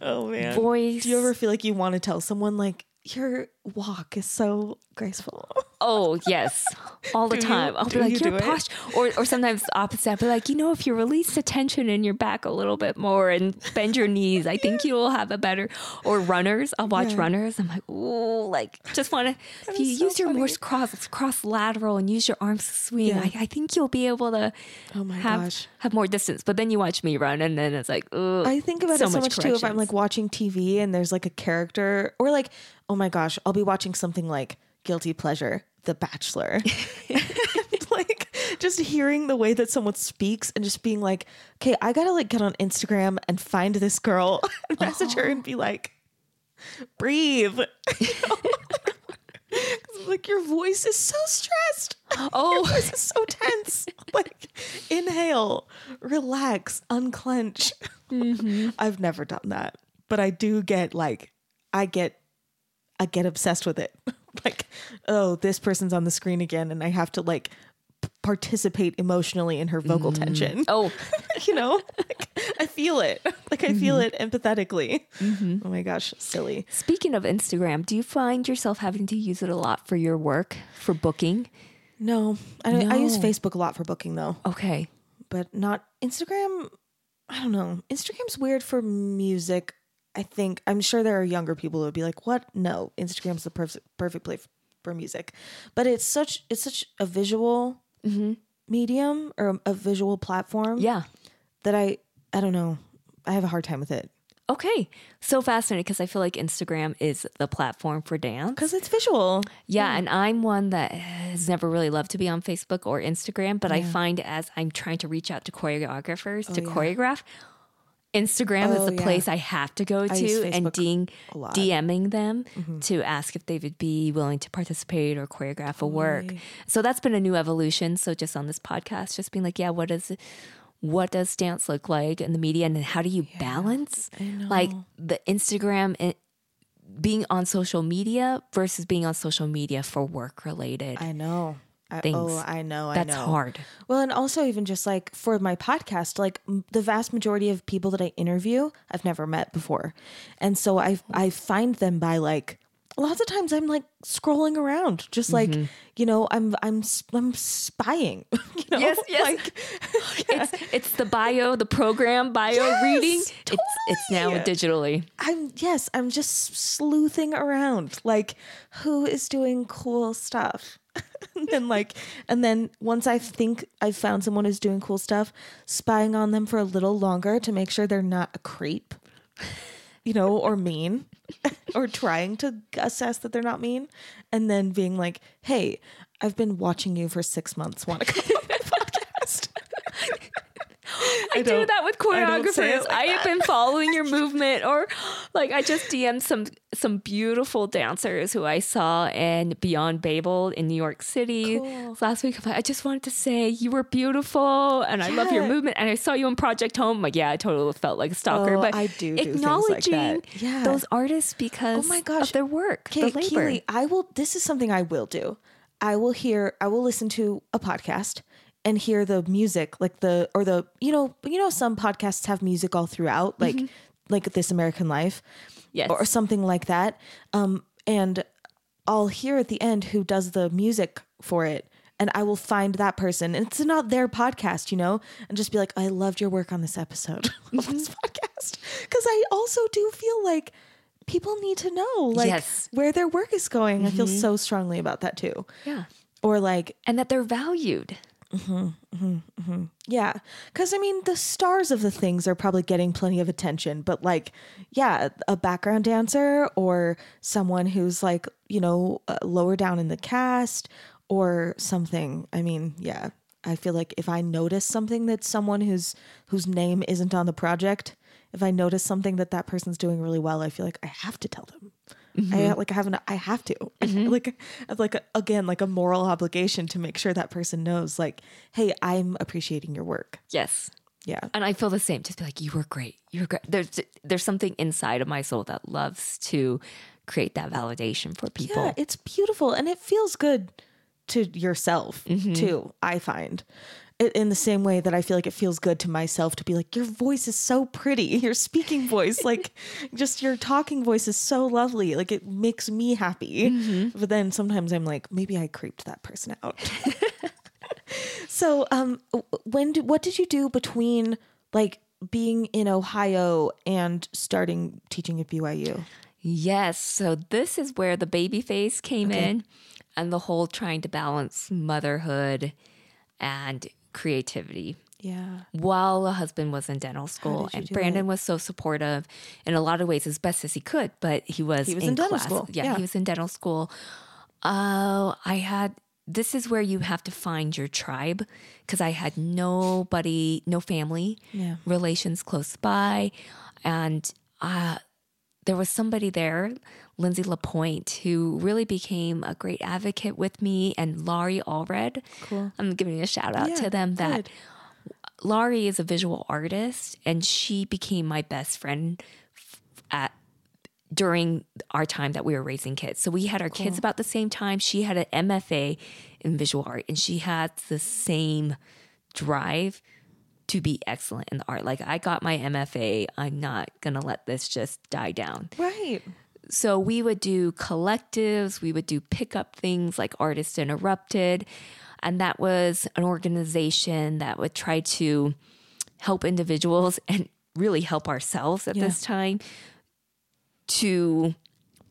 oh man. Voice. Do you ever feel like you want to tell someone like your walk is so graceful? Oh yes, all the Do you? time. I'll be like you your it?" posture, or or sometimes opposite. I'll be like, you know, if you release the tension in your back a little bit more and bend your knees, I think you will have a better. Or runners, I'll watch Yeah. runners. I'm like, ooh, like just want to. If you so use your more cross cross lateral and use your arms to swing, Yeah. I, I think you'll be able to. Oh my have, gosh. have more distance. But then you watch me run, and then it's like, ooh, I think about it so much, too if I'm like watching TV and there's like a character or like, oh my gosh, I'll be watching something like Guilty Pleasure, The Bachelor. [laughs] [laughs] Like just hearing the way that someone speaks and just being like, okay, I gotta like get on Instagram and find this girl [laughs] and message her and be like, breathe. Like your voice is so stressed. Your oh, voice is so tense. Like inhale, relax, unclench. Mm-hmm. I've never done that, but I do get like I get I get obsessed with it. [laughs] like, oh, this person's on the screen again and I have to like p- participate emotionally in her vocal mm. tension. oh, [laughs] you know? Like I feel it. Like I feel mm-hmm. it empathetically. Mm-hmm. Oh my gosh, silly. Speaking of Instagram, do you find yourself having to use it a lot for your work, for booking? No, I, I use Facebook a lot for booking though. Okay. but not Instagram. I don't know. Instagram's weird for music. I think I'm sure there are younger people who would be like, "What? No, Instagram's the perfect perfect place for music." But it's such it's such a visual mm-hmm. medium or a visual platform Yeah. that I I don't know. I have a hard time with it Okay. So fascinating because I feel like Instagram is the platform for dance. because it's visual. Yeah. And I'm one that has never really loved to be on Facebook or Instagram, but I find as I'm trying to reach out to choreographers oh, to yeah. choreograph, Instagram Oh, is the yeah. place I have to go to and ding. DMing them to ask if they would be willing to participate or choreograph a work. So that's been a new evolution. So just on this podcast, just being like, yeah, what is what does dance look like in the media and how do you balance like the Instagram and being on social media versus being on social media for work related. I know. I, Things. Oh, I know. I know. That's know. hard. Well, and also even just like for my podcast, like m- the vast majority of people that I interview, I've never met before, and so I I find them by like lots of times I'm like scrolling around, just like Mm-hmm. you know I'm I'm I'm spying. [laughs] You know? Yes, yes. Like, [laughs] It's it's the bio, the program bio Yes, reading. It's it's now digitally. I'm yes, I'm just sleuthing around, like who is doing cool stuff. [laughs] and then like and then once I think I've found someone who's doing cool stuff, spying on them for a little longer to make sure they're not a creep. [laughs] You know, or mean. [laughs] or trying to assess that they're not mean. And then being like, hey, I've been watching you for six months. Want to come? I, do that with I don't say it choreographers. like I have been [laughs] following your movement, or like I just DM'd some some beautiful dancers who I saw in Beyond Babel in New York City Cool. last week. Like, I just wanted to say you were beautiful, and I love your movement. And I saw you in Project Home. I'm like, yeah, I totally felt like a stalker. Oh, but I do do like acknowledging that. Yeah. those artists because Oh my gosh. of their work, Okay, the labor. Keely, I will. This is something I will do. I will hear. I will listen to a podcast and hear the music, like the or the you know you know some podcasts have music all throughout, like mm-hmm. like This American Life, Yes. or something like that. Um, and I'll hear at the end who does the music for it. And I will find that person. And it's not their podcast, you know, and just be like, I loved your work on this episode [laughs] of this mm-hmm. podcast. Because I also do feel like people need to know like Yes. where their work is going. I feel mm-hmm. so strongly about that too. yeah, Or like, and that they're valued. Mm-hmm, mm-hmm, mm-hmm. yeah, because I mean, the stars of the things are probably getting plenty of attention, but like, yeah, a background dancer or someone who's like, you know, uh, lower down in the cast or something. I mean, yeah. I feel like if I notice something that someone whose whose name isn't on the project, if I notice something that that person's doing really well, I feel like I have to tell them. I mm-hmm. like I haven't I have to mm-hmm. [laughs] like have like a, again like a moral obligation to make sure that person knows like hey I'm appreciating your work Yes. yeah And I feel the same. Just be like, you were great. You were great. There's there's something inside of my soul that loves to create that validation for people. yeah it's beautiful and it feels good to yourself mm-hmm. too I find in the same way that I feel like it feels good to myself to be like your voice is so pretty. [laughs] Your speaking voice like [laughs] just your talking voice is so lovely. Like it makes me happy. But then sometimes I'm like maybe I creeped that person out. [laughs] So, um, when did what did you do between like being in Ohio and starting teaching at BYU? Yes. So this is where the baby face came in and the whole trying to balance motherhood and creativity. Yeah, While the husband was in dental school, and do Brandon was so supportive in a lot of ways as best as he could, but he was, He was in dental class. school, Yeah, yeah. he was in dental school. Oh, I had this is where you have to find your tribe because I had nobody, no family, Yeah. relations close by, and uh, there was somebody there, Lindsay Lapointe, who really became a great advocate with me, and Laurie Allred. Cool. I'm giving a shout out Yeah, to them that good. Laurie is a visual artist, and she became my best friend at during our time that we were raising kids. So we had our kids about the same time. She had an MFA in visual art, and she had the same drive to be excellent in the art. Like I got my MFA, I'm not gonna let this just die down. right. So we would do collectives, we would do pickup things like Artists Interrupted. And that was an organization that would try to help individuals [laughs] and really help ourselves at Yeah. this time to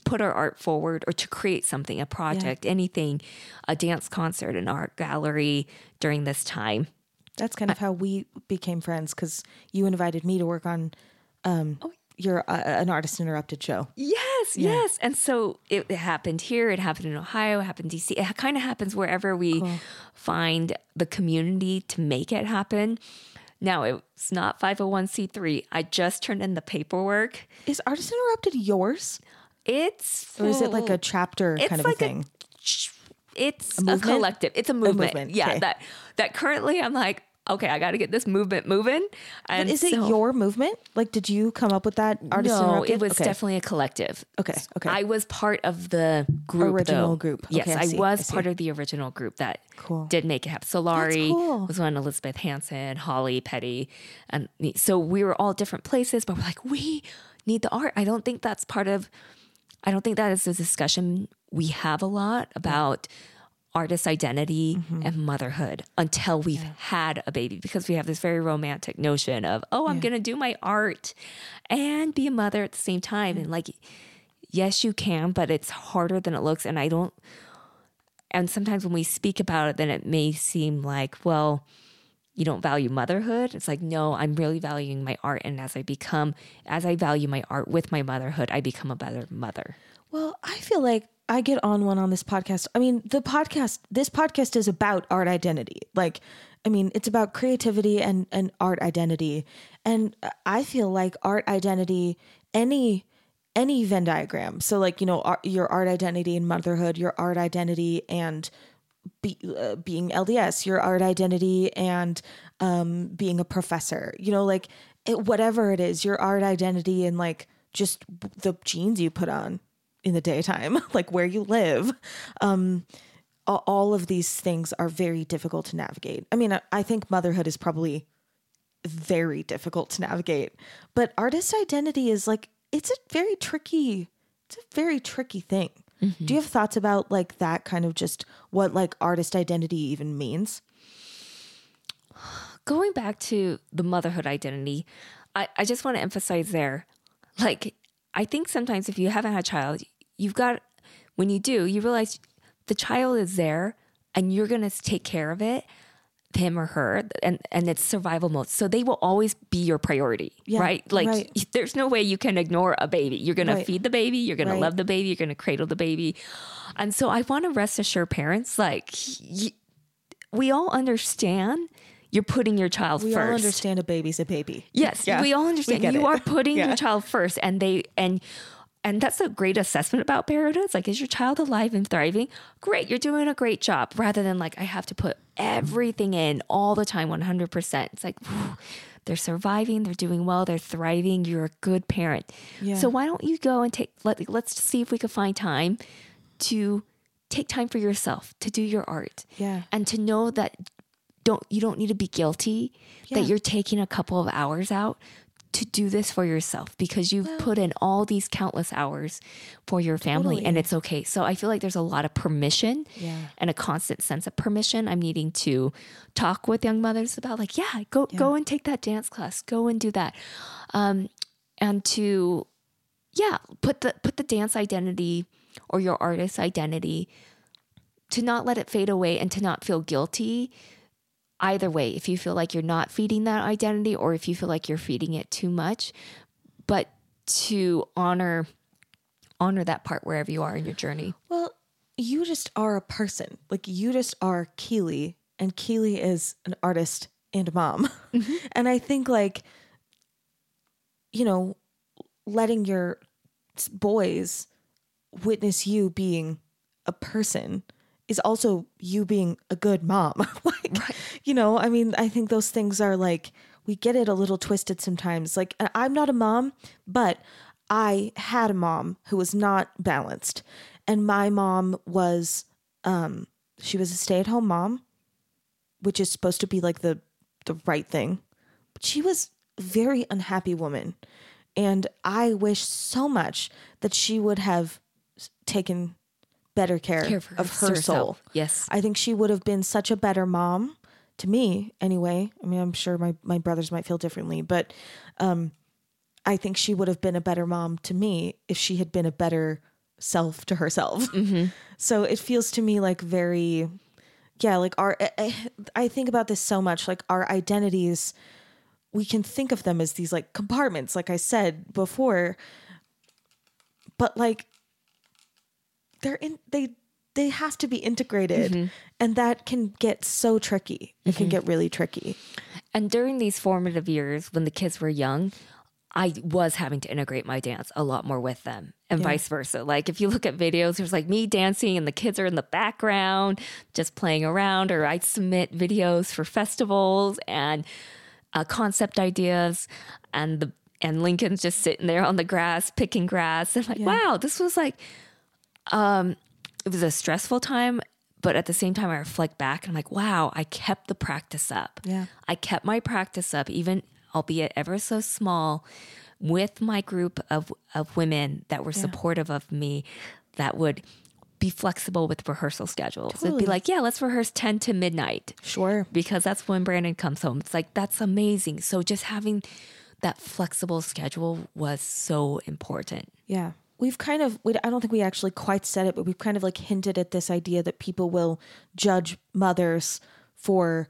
put our art forward or to create something, a project, anything, a dance concert, an art gallery during this time. That's kind of how we became friends because you invited me to work on um your uh, an artist interrupted show. Yes, yes. And so it, it happened here, it happened in Ohio, it happened in DC. It kind of happens wherever we find the community to make it happen. Now, it's not 501c3. I just turned in the paperwork. Is artist interrupted yours It's or is it like a chapter It's kind of like a a- thing? it's a, movement? collective. It's a movement. movement, Yeah, okay. that that currently I'm like, okay, I got to get this movement moving. And is it so- your movement? Like, did you come up with that artist no, it was Okay. definitely a collective. Okay, okay. I was part of the group, Original though. group. Yes, Okay, I I, see, was I part of the original group that Cool. did make it happen. So Laurie cool. was one, Elizabeth Hansen, Holly Petty, and me. So we were all different places, but we're like, we need the art. I don't think that's part of. I don't think that is a discussion we have a lot about artist identity Mm-hmm. and motherhood until we've had a baby because we have this very romantic notion of oh i'm going to do my art and be a mother at the same time. And like yes you can but it's harder than it looks. And i don't and sometimes when we speak about it then it may seem like well you don't value motherhood. It's like no i'm really valuing my art. And as i become as i value my art with my motherhood i become a better mother. Well, I feel like I get on one on this podcast. I mean, the podcast, this podcast is about art identity. Like, I mean, it's about creativity and, and art identity. And I feel like art identity, any, any Venn diagram. So like, you know, art, your art identity and motherhood, your art identity and be, uh, being LDS, your art identity and um, being a professor, you know, like it, whatever it is, your art identity and like just the jeans you put on in the daytime, [laughs] like where you live. Um, all of these things are very difficult to navigate. I mean, I, think motherhood is probably very difficult to navigate, but artist identity is like, it's a very tricky, it's a very tricky thing. Do you have thoughts about like that kind of just what like artist identity even means? [sighs] going back to the motherhood identity, I, I just want to emphasize there, like, I think sometimes if you haven't had a child, you've got, when you do, you realize the child is there and you're going to take care of it. him or her and and it's survival mode so they will always be your priority Yeah, right like right. there's no way you can ignore a baby you're Right. to feed the baby you're Right. to love the baby you're going to cradle the baby and so i want to rest assure parents like y- we all understand you're putting your child We first all understand a baby's a baby. Yes, Yeah, we all understand. get you it. are putting [laughs] Yeah. your child first, and they and and that's a great assessment about parenthood. It's like, is your child alive and thriving? Great, you're doing a great job. Rather than like, I have to put everything in all the time, one hundred percent. It's like. whew, they're surviving, they're doing well, they're thriving. You're a good parent. Yeah. So why don't you go and take let let's see if we can find time to take time for yourself to do your art Yeah. and to know that don't you don't need to be guilty Yeah. that you're taking a couple of hours out to do this for yourself because you've put in all these countless hours for your family and it's okay. So I feel like there's a lot of permission Yeah. and a constant sense of permission. I'm needing to talk with young mothers about like, yeah, go go and take that dance class, go and do that. Um, and to yeah, put the put the dance identity or your artist identity to not let it fade away and to not feel guilty either way if you feel like you're not feeding that identity or if you feel like you're feeding it too much but to honor honor that part wherever you are in your journey Well, you just are a person. Like you just are Keely, and Keely is an artist and a mom. [laughs] Mm-hmm. and I think like, you know, letting your boys witness you being a person is also you being a good mom. [laughs] like, you know, I mean, I think those things are like we get it a little twisted sometimes. Like I'm not a mom, but I had a mom who was not balanced. And my mom was um she was a stay-at-home mom, which is supposed to be like the the right thing. But she was a very unhappy woman. And I wish so much that she would have taken better care, Care of her herself. soul. Yes. I think she would have been such a better mom to me anyway. I mean, I'm sure my, my brothers might feel differently, but um, I think she would have been a better mom to me if she had been a better self to herself. [laughs] So it feels to me like very, yeah, like our, I, I think about this so much, like our identities, we can think of them as these like compartments, like I said before, but like they're in, they, they have to be integrated and that can get so tricky. It can get really tricky. And during these formative years when the kids were young, I was having to integrate my dance a lot more with them and vice versa. Like if you look at videos, there's like me dancing and the kids are in the background just playing around, or I'd submit videos for festivals and uh, concept ideas and the and Lincoln's just sitting there on the grass picking grass. And like, wow, this was like um, it was a stressful time, but at the same time, I reflect back and I'm like, wow, I kept the practice up. Yeah. I kept my practice up, even albeit ever so small, with my group of, of women that were supportive of me that would be flexible with rehearsal schedules. It'd be like, yeah, let's rehearse 10 to midnight Sure. because that's when Brandon comes home. It's like, that's amazing. So just having that flexible schedule was so important. Yeah. We've kind of, we, I don't think we actually quite said it, but we've kind of like hinted at this idea that people will judge mothers for,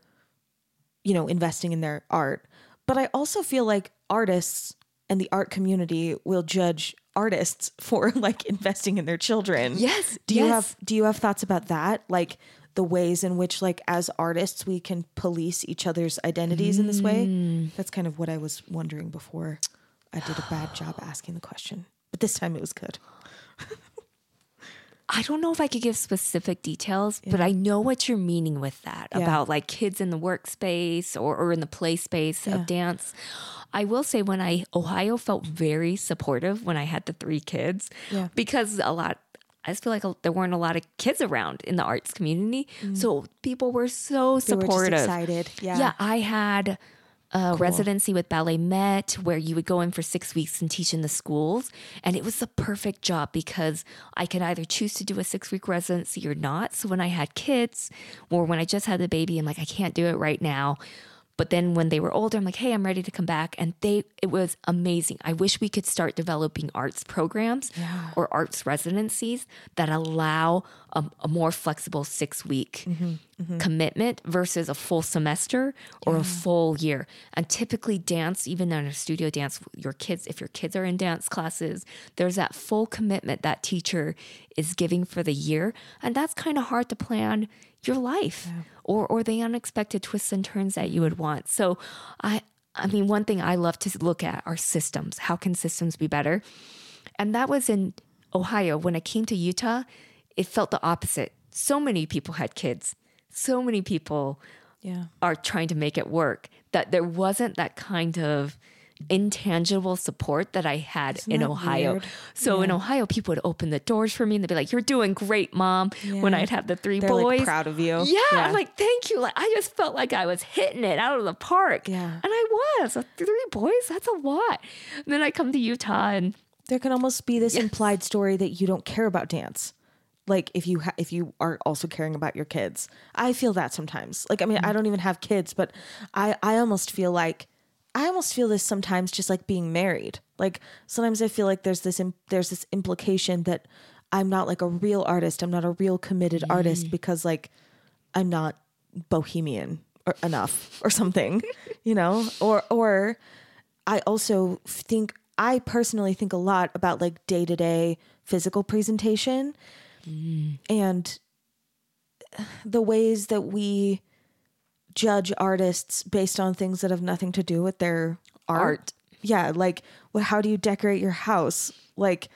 you know, investing in their art. But I also feel like artists and the art community will judge artists [laughs] for like investing in their children. Yes, Do you yes. have do you have thoughts about that? Like the ways in which like as artists we can police each other's identities in this way? Mm. That's kind of what I was wondering before I did a bad job asking the question. But this time it was good. [laughs] I don't know if I could give specific details, but I know what you're meaning with that Yeah. about like kids in the workspace or, or in the play space Yeah. of dance. I will say when I Ohio felt very supportive when I had the three kids Yeah. because a lot I just feel like a, there weren't a lot of kids around in the arts community. So people were so Mm. They were supportive. excited. Yeah. Yeah, I had a residency with BalletMet where you would go in for six weeks and teach in the schools. And it was the perfect job because I could either choose to do a six week residency or not. So when I had kids or when I just had the baby, I'm like, I can't do it right now. But then when they were older, I'm like, hey, I'm ready to come back. And they it was amazing. I wish we could start developing arts programs or arts residencies that allow a, a more flexible six week mm-hmm, mm-hmm. commitment versus a full semester or a full year. And typically, dance, even in a studio dance, your kids, if your kids are in dance classes, there's that full commitment that teacher is giving for the year. And that's kind of hard to plan your life or, or the unexpected twists and turns that you would want. So, I, I mean, one thing I love to look at are systems. How can systems be better? And that was in Ohio. When I came to Utah, it felt the opposite. So many people had kids. So many people Yeah. are trying to make it work that there wasn't that kind of intangible support that I had in Ohio. weird? So in Ohio, people would open the doors for me and they'd be like, You're doing great, mom. When I'd have the 3 They're boys. like proud of you. Yeah, I'm like, thank you. Like, I just felt like I was hitting it out of the park. Yeah. And I was. Three boys, that's a lot. And then I come to Utah and there can almost be this implied story that you don't care about dance like if you ha- if you are also caring about your kids i feel that sometimes. Like i mean i mm-hmm. don't even have kids but i i almost feel like i almost feel this sometimes just like being married. Like sometimes i feel like there's this Im- there's this implication that i'm not like a real artist. I'm not a real committed artist mm. because like i'm not bohemian or enough or something [laughs] you know? Or or I also think I personally think a lot about like day to day physical presentation and the ways that we judge artists based on things that have nothing to do with their art. Art. Yeah, like what how do you decorate your house? Like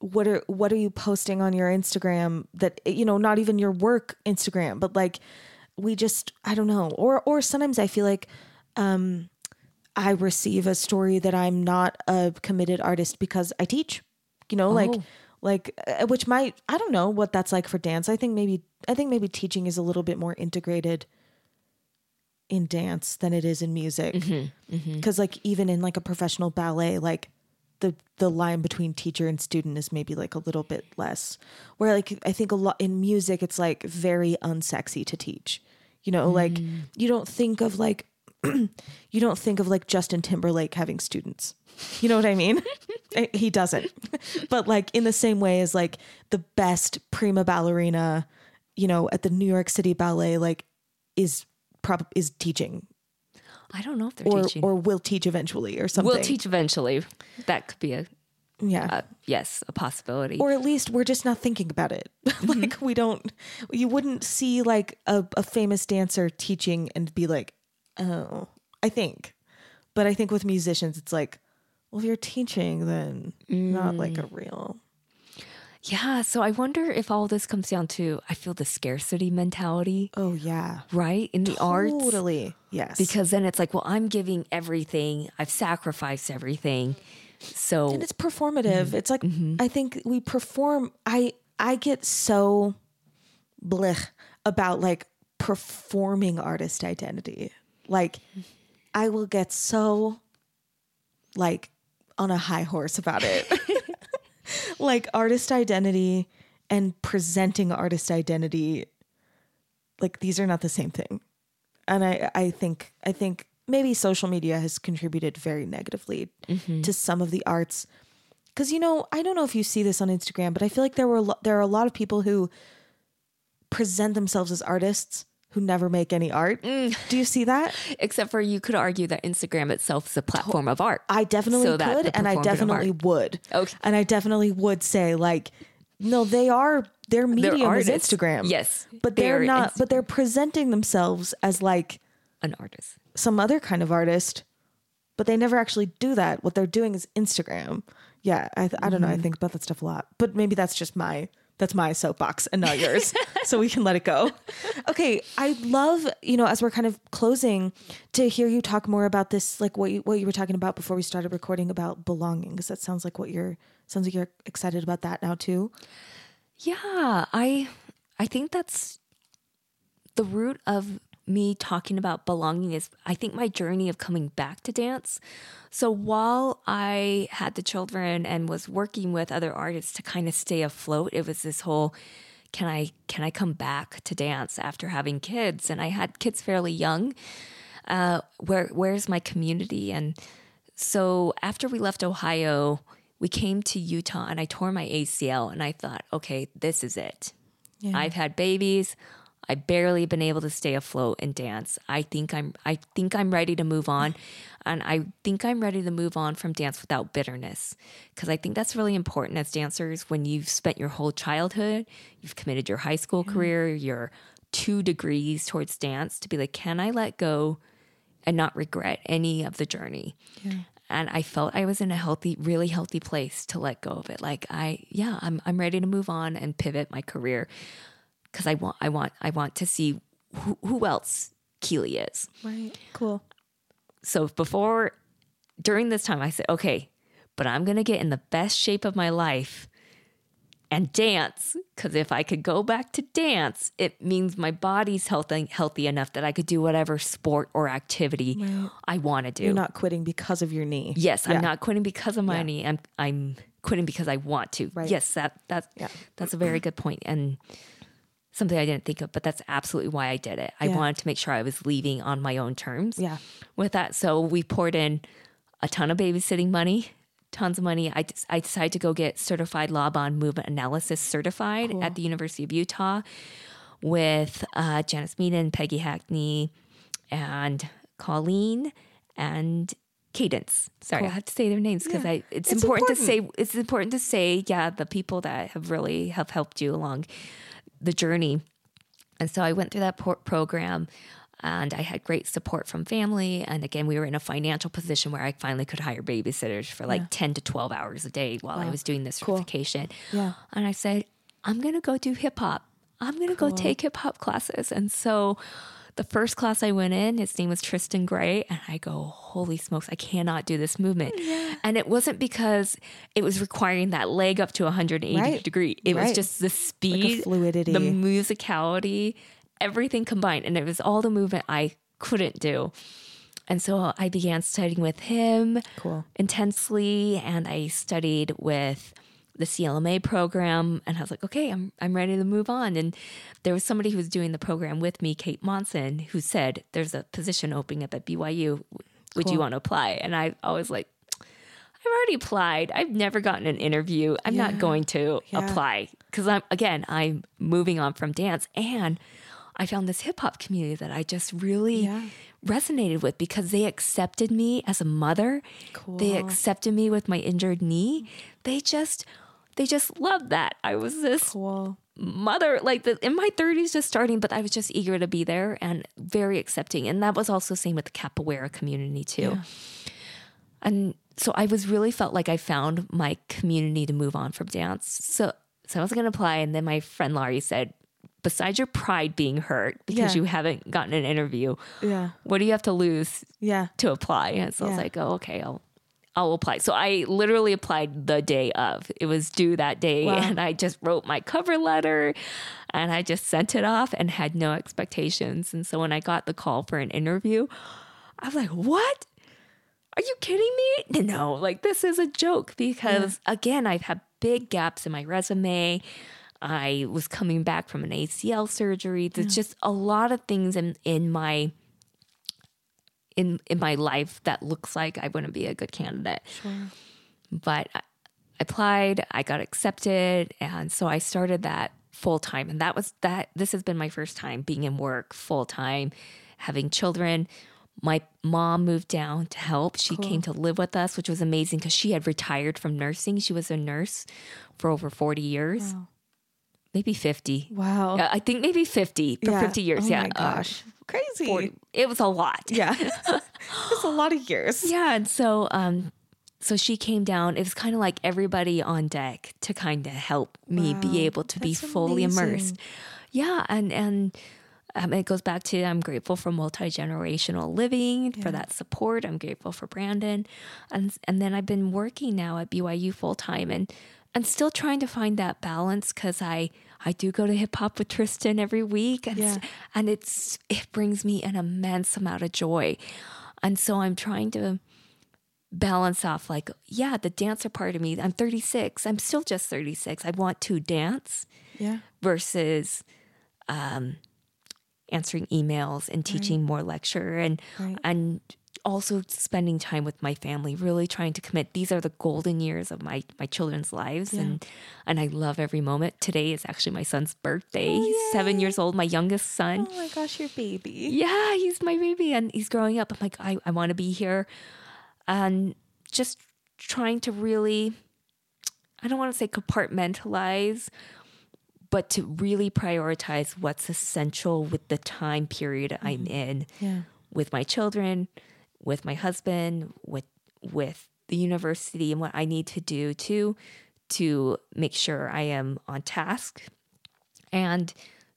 what are what are you posting on your Instagram that you know not even your work Instagram but like we just I don't know or or sometimes I feel like um I receive a story that I'm not a committed artist because I teach you know Oh. like uh, which might I don't know what that's like for dance. I think maybe I think maybe teaching is a little bit more integrated in dance than it is in music. Mm-hmm, because like even in like a professional ballet like the the line between teacher and student is maybe like a little bit less. Where like i think a lot in music it's like very unsexy to teach. You know like Mm. you don't think of like [clears throat] you don't think of like justin timberlake having students you know what i mean [laughs] Eh, he doesn't but like in the same way as like the best prima ballerina you know at the new york city ballet like is prob is teaching I don't know if they're or teaching. or will teach eventually or something. we'll teach eventually. That could be a, yeah. a yes, a possibility. or at least we're just not thinking about it. [laughs] Mm-hmm. like we don't you wouldn't see like a, a famous dancer teaching and be like, "Oh, I think." But I think with musicians it's like, well, if you're teaching then not like Mm. a real yeah. So I wonder if all this comes down to I feel the scarcity mentality, Oh yeah. right? In the arts. Totally. Yes. Because then it's like, well, I'm giving everything. I've sacrificed everything. So and it's performative. Mm-hmm. It's like I think we perform. I I get so blech about like performing artist identity. Like I will get so like on a high horse about it. [laughs] like artist identity and presenting artist identity like these are not the same thing. And I I think I think maybe social media has contributed very negatively mm-hmm. to some of the arts because you know I don't know if you see this on Instagram, but I feel like there were a lo- there are a lot of people who present themselves as artists who never make any art. Do you see that? except for you could argue that Instagram itself is a platform of art. I definitely So could, and I definitely would. Okay. And I definitely would say like, no, they are their medium is. Instagram. Yes, but they're they're not. Inst- But they're presenting themselves as like An artist. some other kind of artist, but they never actually do that. What they're doing is Instagram. Yeah, I, th- I don't know. I Mm-hmm. think about that stuff a lot, but maybe that's just my that's my soapbox and not yours, [laughs] so we can let it go. Okay, I love you know as we're kind of closing to hear you talk more about this, like what you what you were talking about before we started recording about belonging, because that sounds like what you're sounds like you're excited about that now too. Yeah, I I think that's the root of me talking about belonging is I think my journey of coming back to dance. So while I had the children and was working with other artists to kind of stay afloat, it was this whole can I can I come back to dance after having kids? And I had kids fairly young. Uh, where where's my community? And so after we left Ohio, we came to Utah and I tore my ACL and I thought, okay, this is it. I've had babies. I barely been able to stay afloat in dance. I think I'm I think I'm ready to move on and I think I'm ready to move on from dance without bitterness because I think that's really important as dancers when you've spent your whole childhood, you've committed your high school mm-hmm. career, your 2 degrees towards dance to be like can I let go and not regret any of the journey. Yeah. And I felt I was in a healthy, really healthy place to let go of it. Like I, yeah, I'm I'm ready to move on and pivot my career because I want I want I want to see who, who else Keely is. Right. Cool. So before during this time I said, okay, but I'm gonna get in the best shape of my life and dance because if I could go back to dance, it means my body's healthy healthy enough that I could do whatever sport or activity right. I want to do. You're not quitting because of your knee. Yes, yeah. I'm not quitting because of my yeah. knee. I'm I'm quitting because I want to. Right. Yes, that that's yeah. that's a very good point and something I didn't think of, but that's absolutely why I did it. I wanted to make sure I was leaving on my own terms. Yeah. With that, so we poured in a ton of babysitting money tons of money. I, I decided to go get certified Laban movement analysis certified cool. at the University of Utah with uh, Janice Meaden, Peggy Hackney, and Colleen and Cadence. Sorry, cool. I have to say their names because yeah. I it's, it's important, important, to say it's important to say yeah the people that have really have helped you along the journey. And so I went through that program and I had great support from family. And again, we were in a financial position where I finally could hire babysitters for like yeah. 10 to 12 hours a day while wow. I was doing this cool. certification. Yeah. And I said, I'm going to go do hip hop. I'm going to cool. go take hip hop classes. And so the first class I went in, his name was Tristan Gray. And I go, holy smokes, I cannot do this movement. Yeah. And it wasn't because it was requiring that leg up to 180 right. degree. It right. was just the speed, like fluidity, the musicality everything combined. And it was all the movement I couldn't do. And so I began studying with him cool. intensely. And I studied with the CLMA program. And I was like, okay, I'm, I'm ready to move on. And there was somebody who was doing the program with me, Kate Monson, who said, there's a position opening up at BYU. Would cool. you want to apply? And I always like, I've already applied. I've never gotten an interview. I'm yeah. not going to yeah. apply because I'm, again, I'm moving on from dance. And I found this hip hop community that I just really yeah. resonated with because they accepted me as a mother. Cool. They accepted me with my injured knee. They just they just loved that. I was this cool. mother like the, in my 30s just starting but I was just eager to be there and very accepting. And that was also same with the capoeira community too. Yeah. And so I was really felt like I found my community to move on from dance. So so I was going to apply and then my friend Laurie said besides your pride being hurt because yeah. you haven't gotten an interview, yeah, what do you have to lose, yeah, to apply? And so yeah. I was like, oh, okay, I'll I'll apply. So I literally applied the day of. It was due that day, wow. and I just wrote my cover letter, and I just sent it off and had no expectations. And so when I got the call for an interview, I was like, what? Are you kidding me? No, like this is a joke because yeah. again, I've had big gaps in my resume. I was coming back from an ACL surgery. There's yeah. just a lot of things in, in my in in my life that looks like I wouldn't be a good candidate. Sure. But I applied, I got accepted, and so I started that full time. And that was that this has been my first time being in work full time, having children. My mom moved down to help. She cool. came to live with us, which was amazing because she had retired from nursing. She was a nurse for over 40 years. Wow maybe 50. Wow. Yeah, I think maybe 50 for yeah. 50 years. Oh yeah. my uh, gosh. Uh, Crazy. 40. It was a lot. Yeah. [laughs] it's a lot of years. Yeah. And so, um, so she came down. It was kind of like everybody on deck to kind of help me wow. be able to That's be fully amazing. immersed. Yeah. And, and, um, it goes back to I'm grateful for multi generational living yeah. for that support. I'm grateful for Brandon, and and then I've been working now at BYU full time, and I'm still trying to find that balance because I I do go to hip hop with Tristan every week, and yeah. and it's it brings me an immense amount of joy, and so I'm trying to balance off like yeah the dancer part of me i'm 36 i'm still just 36 i want to dance yeah versus um answering emails and teaching right. more lecture and right. and also spending time with my family, really trying to commit. These are the golden years of my my children's lives, Yeah. and and I love every moment. Today is actually my son's birthday. Oh, he's seven years old, my youngest son. Oh my gosh, your baby. Yeah, he's my baby, and he's growing up. I'm like, I, I want to be here, and just trying to really, I don't want to say compartmentalize, but to really prioritize what's essential with the time period I'm mm-hmm. in Yeah. with my children, with my husband, with with the university and what I need to do to to make sure I am on task and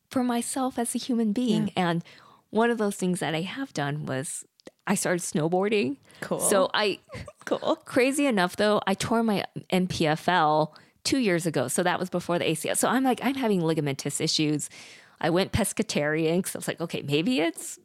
for myself as a human being. And one of those things that I have done was I started snowboarding. Cool. So I [laughs] Cool. Crazy enough, though, I tore my MPFL two years ago. So that was before the ACL. So I'm like, I'm having ligamentous issues. I went pescatarian because I was like, okay, maybe it's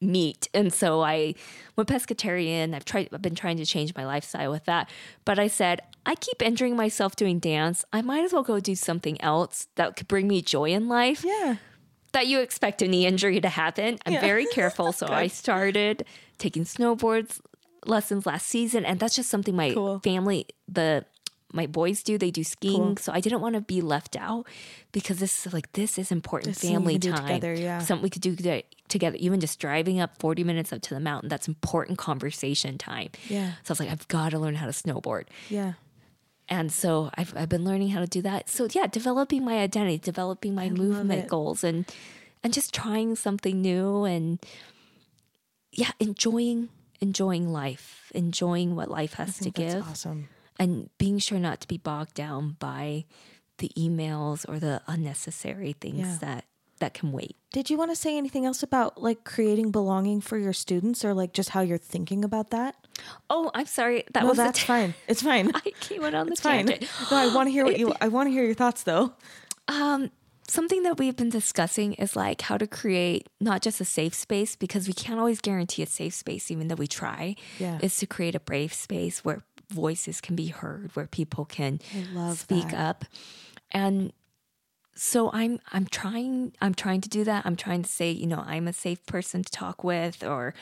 meat. And so I went pescatarian. I've tried, I've been trying to change my lifestyle with that. But I said, I keep injuring myself doing dance. I might as well go do something else that could bring me joy in life Yeah. that you expect a knee injury to happen. I'm Yeah. very [laughs] careful. So I started taking snowboards lessons last season. And that's just something my Cool. family, the my boys do. They do skiing. Cool. So I didn't want to be left out because this is like this is important This family you can do time. together, yeah. Something we could do together. Even just driving up 40 minutes up to the mountain, that's important conversation time. Yeah. So I was like, I've got to learn how to snowboard. Yeah. And so I've, I've been learning how to do that. So yeah, developing my identity, developing my movement goals and and just trying something new and yeah, enjoying enjoying life, enjoying what life has to That's give awesome. And being sure not to be bogged down by the emails or the unnecessary things Yeah. that that can wait. Did you want to say anything else about like creating belonging for your students or like just how you're thinking about that? Oh, I'm sorry. That No, was that's ta- [laughs] fine. It's fine. I came out on the It's fine. tangent. No, I want to hear what you [laughs] I want to hear your thoughts though. Um, something that we've been discussing is like how to create not just a safe space because we can't always guarantee a safe space, even though we try. Yeah. Is to create a brave space where voices can be heard, where people can love speak that. up, and so I'm I'm trying I'm trying to do that. I'm trying to say you know I'm a safe person to talk with, or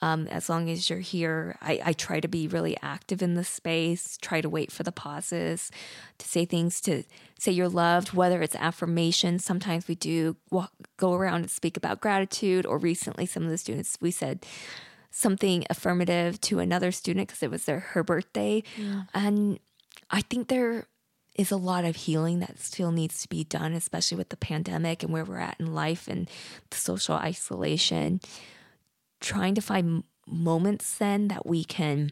um, as long as you're here, I, I try to be really active in the space, try to wait for the pauses, to say things, to say you're loved, whether it's affirmation. Sometimes we do walk, go around and speak about gratitude, or recently, some of the students, we said something affirmative to another student because it was their her birthday. And I think there is a lot of healing that still needs to be done, especially with the pandemic and where we're at in life and the social isolation trying to find moments then that we can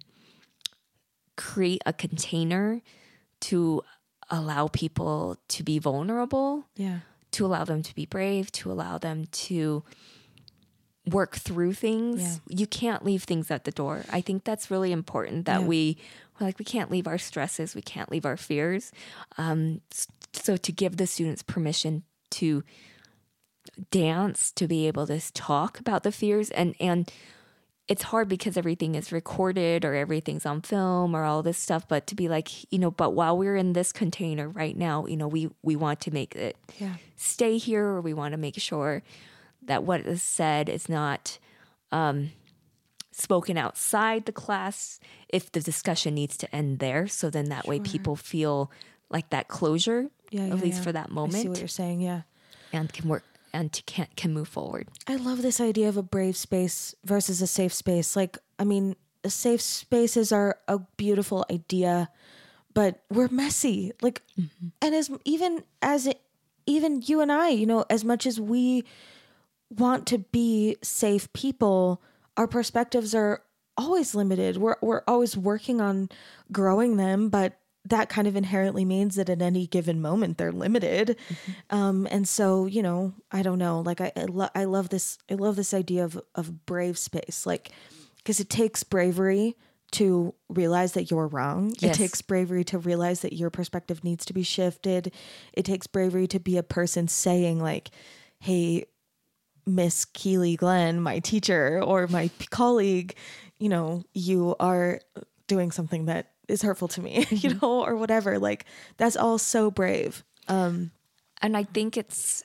create a container to allow people to be vulnerable, Yeah. to allow them to be brave, to allow them to work through things. Yeah. You can't leave things at the door. I think that's really important that Yeah. we we're like we can't leave our stresses, we can't leave our fears. Um, so to give the students permission to dance to be able to talk about the fears and and it's hard because everything is recorded or everything's on film or all this stuff but to be like you know but while we're in this container right now you know we we want to make it Yeah. stay here or we want to make sure that what is said is not um, spoken outside the class if the discussion needs to end there so then that way people feel like that closure Yeah, at yeah, least yeah. for that I see moment what you're saying. Yeah. and can work and to can can move forward I love this idea of a brave space versus a safe space. Like, I mean, a safe spaces are a beautiful idea, but we're messy. Like, and as even as it, even you and I, you know, as much as we want to be safe people, our perspectives are always limited. We're we're always working on growing them, but that kind of inherently means that at any given moment they're limited. Um, and so, you know, I don't know. Like I I, lo- I love this. I love this idea of of brave space. Like because it takes bravery to realize that you're wrong. It takes bravery to realize that your perspective needs to be shifted. It takes bravery to be a person saying like, "Hey, Miss Keely Glenn, my teacher or my colleague, you know, you are doing something that is hurtful to me, [laughs] you know, or whatever. Like that's all so brave. Um, and I think it's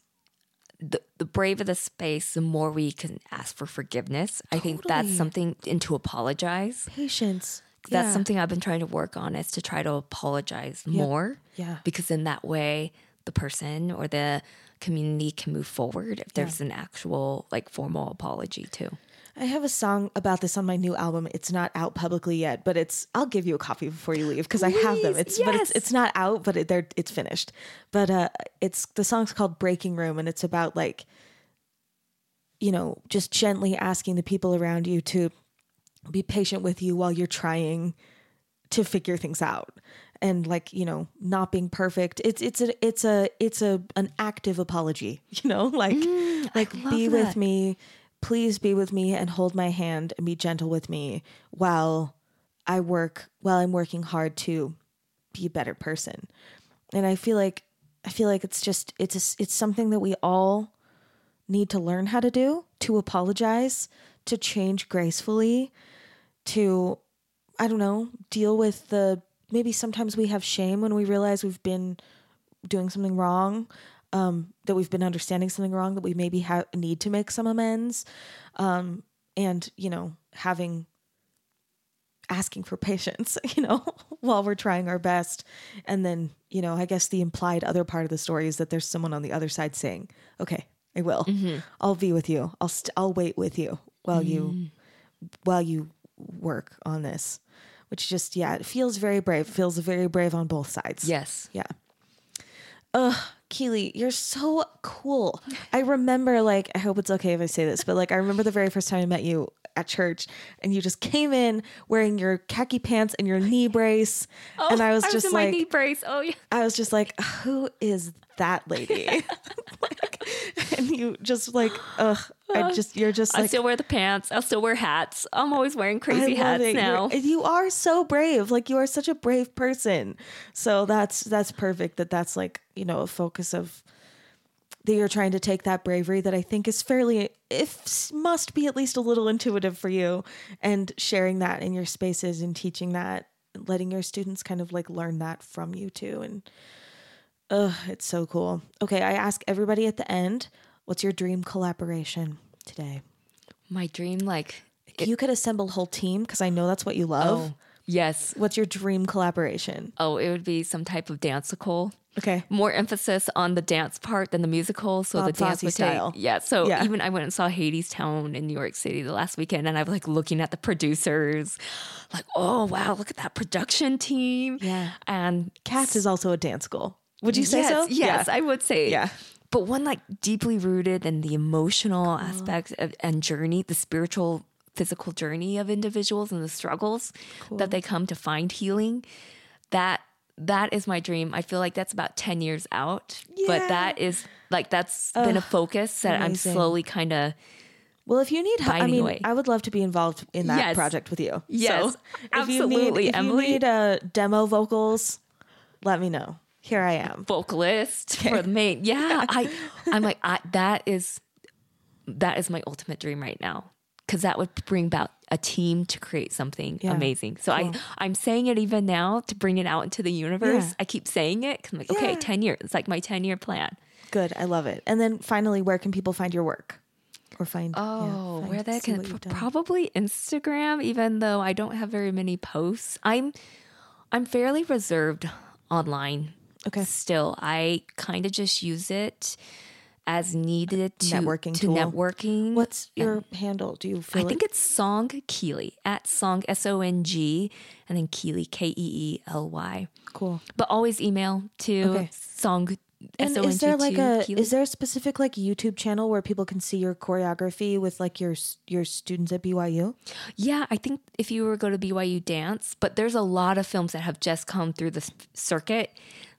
the, the braver the space, the more we can ask for forgiveness. I think that's something and to apologize. Patience. That's Yeah. something I've been trying to work on is to try to apologize more. Yeah. Because in that way, the person or the community can move forward if there's an actual like formal apology too. I have a song about this on my new album. It's not out publicly yet, but it's. I'll give you a copy before you leave because I have them. It's but it's it's not out, but it, they're it's finished. But uh, it's the song's called "Breaking Room" and it's about like, you know, just gently asking the people around you to be patient with you while you're trying to figure things out and like you know not being perfect. It's it's a it's a it's a an active apology [laughs] you know? Like mm, like love be with me. Please be with me and hold my hand and be gentle with me while i work while i'm working hard to be a better person. And i feel like i feel like it's just it's a, it's something that we all need to learn how to do to apologize to change gracefully to I don't know, deal with the maybe sometimes we have shame when we realize we've been doing something wrong, um, that we've been understanding something wrong, that we maybe have need to make some amends, um, and you know, having asking for [laughs] patience, you know, [laughs] while we're trying our best, and then you know, I guess the implied other part of the story is that there's someone on the other side saying, "Okay, I will, I'll be with you, I'll st- I'll wait with you while you while you work on this which just yeah it feels very brave feels very brave on both sides Yes. yeah ugh keely you're so cool i remember like i hope it's okay if i say this but like i remember the very first time i met you at church and you just came in wearing your khaki pants and your knee brace oh, and i was just in like my knee brace. Oh yeah. I was just like, who is that lady? [laughs] [laughs] like, [laughs] and you just like, ugh, I just, you're just I still wear the pants. I'll still wear hats. I'm always wearing crazy hats it. now. You're- you are so brave. Like you are such a brave person. So that's, that's perfect that that's like, you know, a focus of that you're trying to take that bravery that I think is fairly, if must be at least a little intuitive for you and sharing that in your spaces and teaching that, letting your students kind of like learn that from you too. And, ugh, it's so cool. Okay. I ask everybody at the end, what's your dream collaboration today? my dream, like, you could assemble a whole team because I know that's what you oh, love. oh yes. What's your dream collaboration? Oh, it would be some type of danceicle. Okay. More emphasis on the dance part than the musical. So Bob the dance Fosse would style. take. Yeah. So Yeah. even I went and saw Hadestown in New York City the last weekend, and I was like looking at the producers, like, oh wow, look at that production team. Yeah. And Cats is also a dance school. Would you say yes, so? Yes, I would say. Yeah. But one like deeply rooted in the emotional aspects of, and journey, the spiritual, physical journey of individuals and the struggles that they come to find healing. That that is my dream. I feel like that's about 10 years out. Yeah. But that is like that's been a focus that amazing. I'm slowly kind of Well, if you need help, I mean, away. I would love to be involved in that Yes. project with you. Yes, So if you need, absolutely, if Emily. you need uh, demo vocals, let me know. Here I am. vocalist [laughs] for the main. Yeah, I I'm like I, that is that is my ultimate dream right now because that would bring about a team to create something Yeah, amazing. So I I'm saying it even now to bring it out into the universe. Yeah. I keep saying it 'cause I'm like, okay, ten years. It's like my ten year plan. Good. I love it. And then finally, where can people find your work? Or find Oh, yeah, find- where they can what you've done. probably Instagram, even though I don't have very many posts. I'm I'm fairly reserved online. Okay. Still, I kind of just use it as needed to Networking to tool. networking. What's your handle? Do you feel I think it's Song Keely at Song S O N G and then Keely K E E L Y. cool? But always email to Okay. Song And S O N G is there like a Keely. is there a specific like YouTube channel where people can see your choreography with like your your students at BYU? Yeah, I think if you were to go to BYU Dance, but there's a lot of films that have just come through the circuit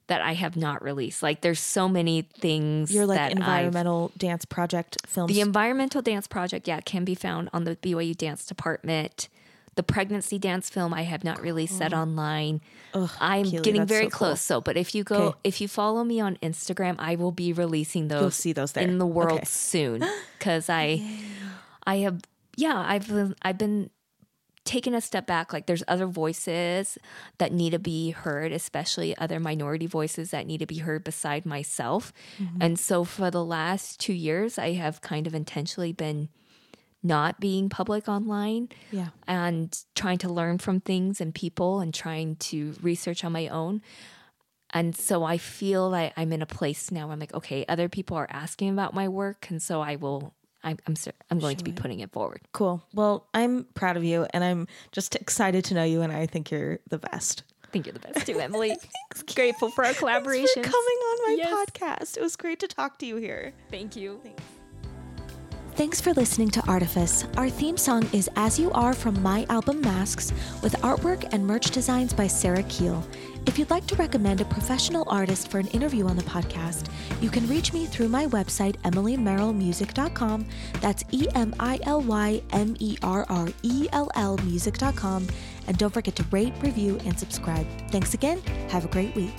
that I have not released. Like there's so many things. Your like that I've- environmental dance project films. the environmental dance project, yeah, can be found on the BYU Dance Department. The pregnancy dance film I have not released that oh. online. I'm Keely, getting very so cool. close. So, but if you go, Okay. if you follow me on Instagram, I will be releasing those. see those there. in the world Okay. soon because [gasps] I, I have, yeah, I've been- I've been taken a step back like there's other voices that need to be heard especially other minority voices that need to be heard beside myself. Mm-hmm. and so for the last two years i have kind of intentionally been not being public online yeah. and trying to learn from things and people and trying to research on my own. And so i feel like i'm in a place now where i'm like okay other people are asking about my work and so i will I'm I'm, I'm going sure. to be putting it forward. Cool. Well, I'm proud of you, and I'm just excited to know you, and I think you're the best. I think you're the best too, [laughs] Emily. [laughs] Grateful for our collaboration. coming on my yes. podcast. It was great to talk to you here. Thank you. Thanks. Thanks for listening to Artifice. Our theme song is As You Are from my album Masks, with artwork and merch designs by Sarah Keel. If you'd like to recommend a professional artist for an interview on the podcast, you can reach me through my website, emilymerrillmusic.com. That's E M I L Y M E R R E L L music.com. And don't forget to rate, review, and subscribe. Thanks again. Have a great week.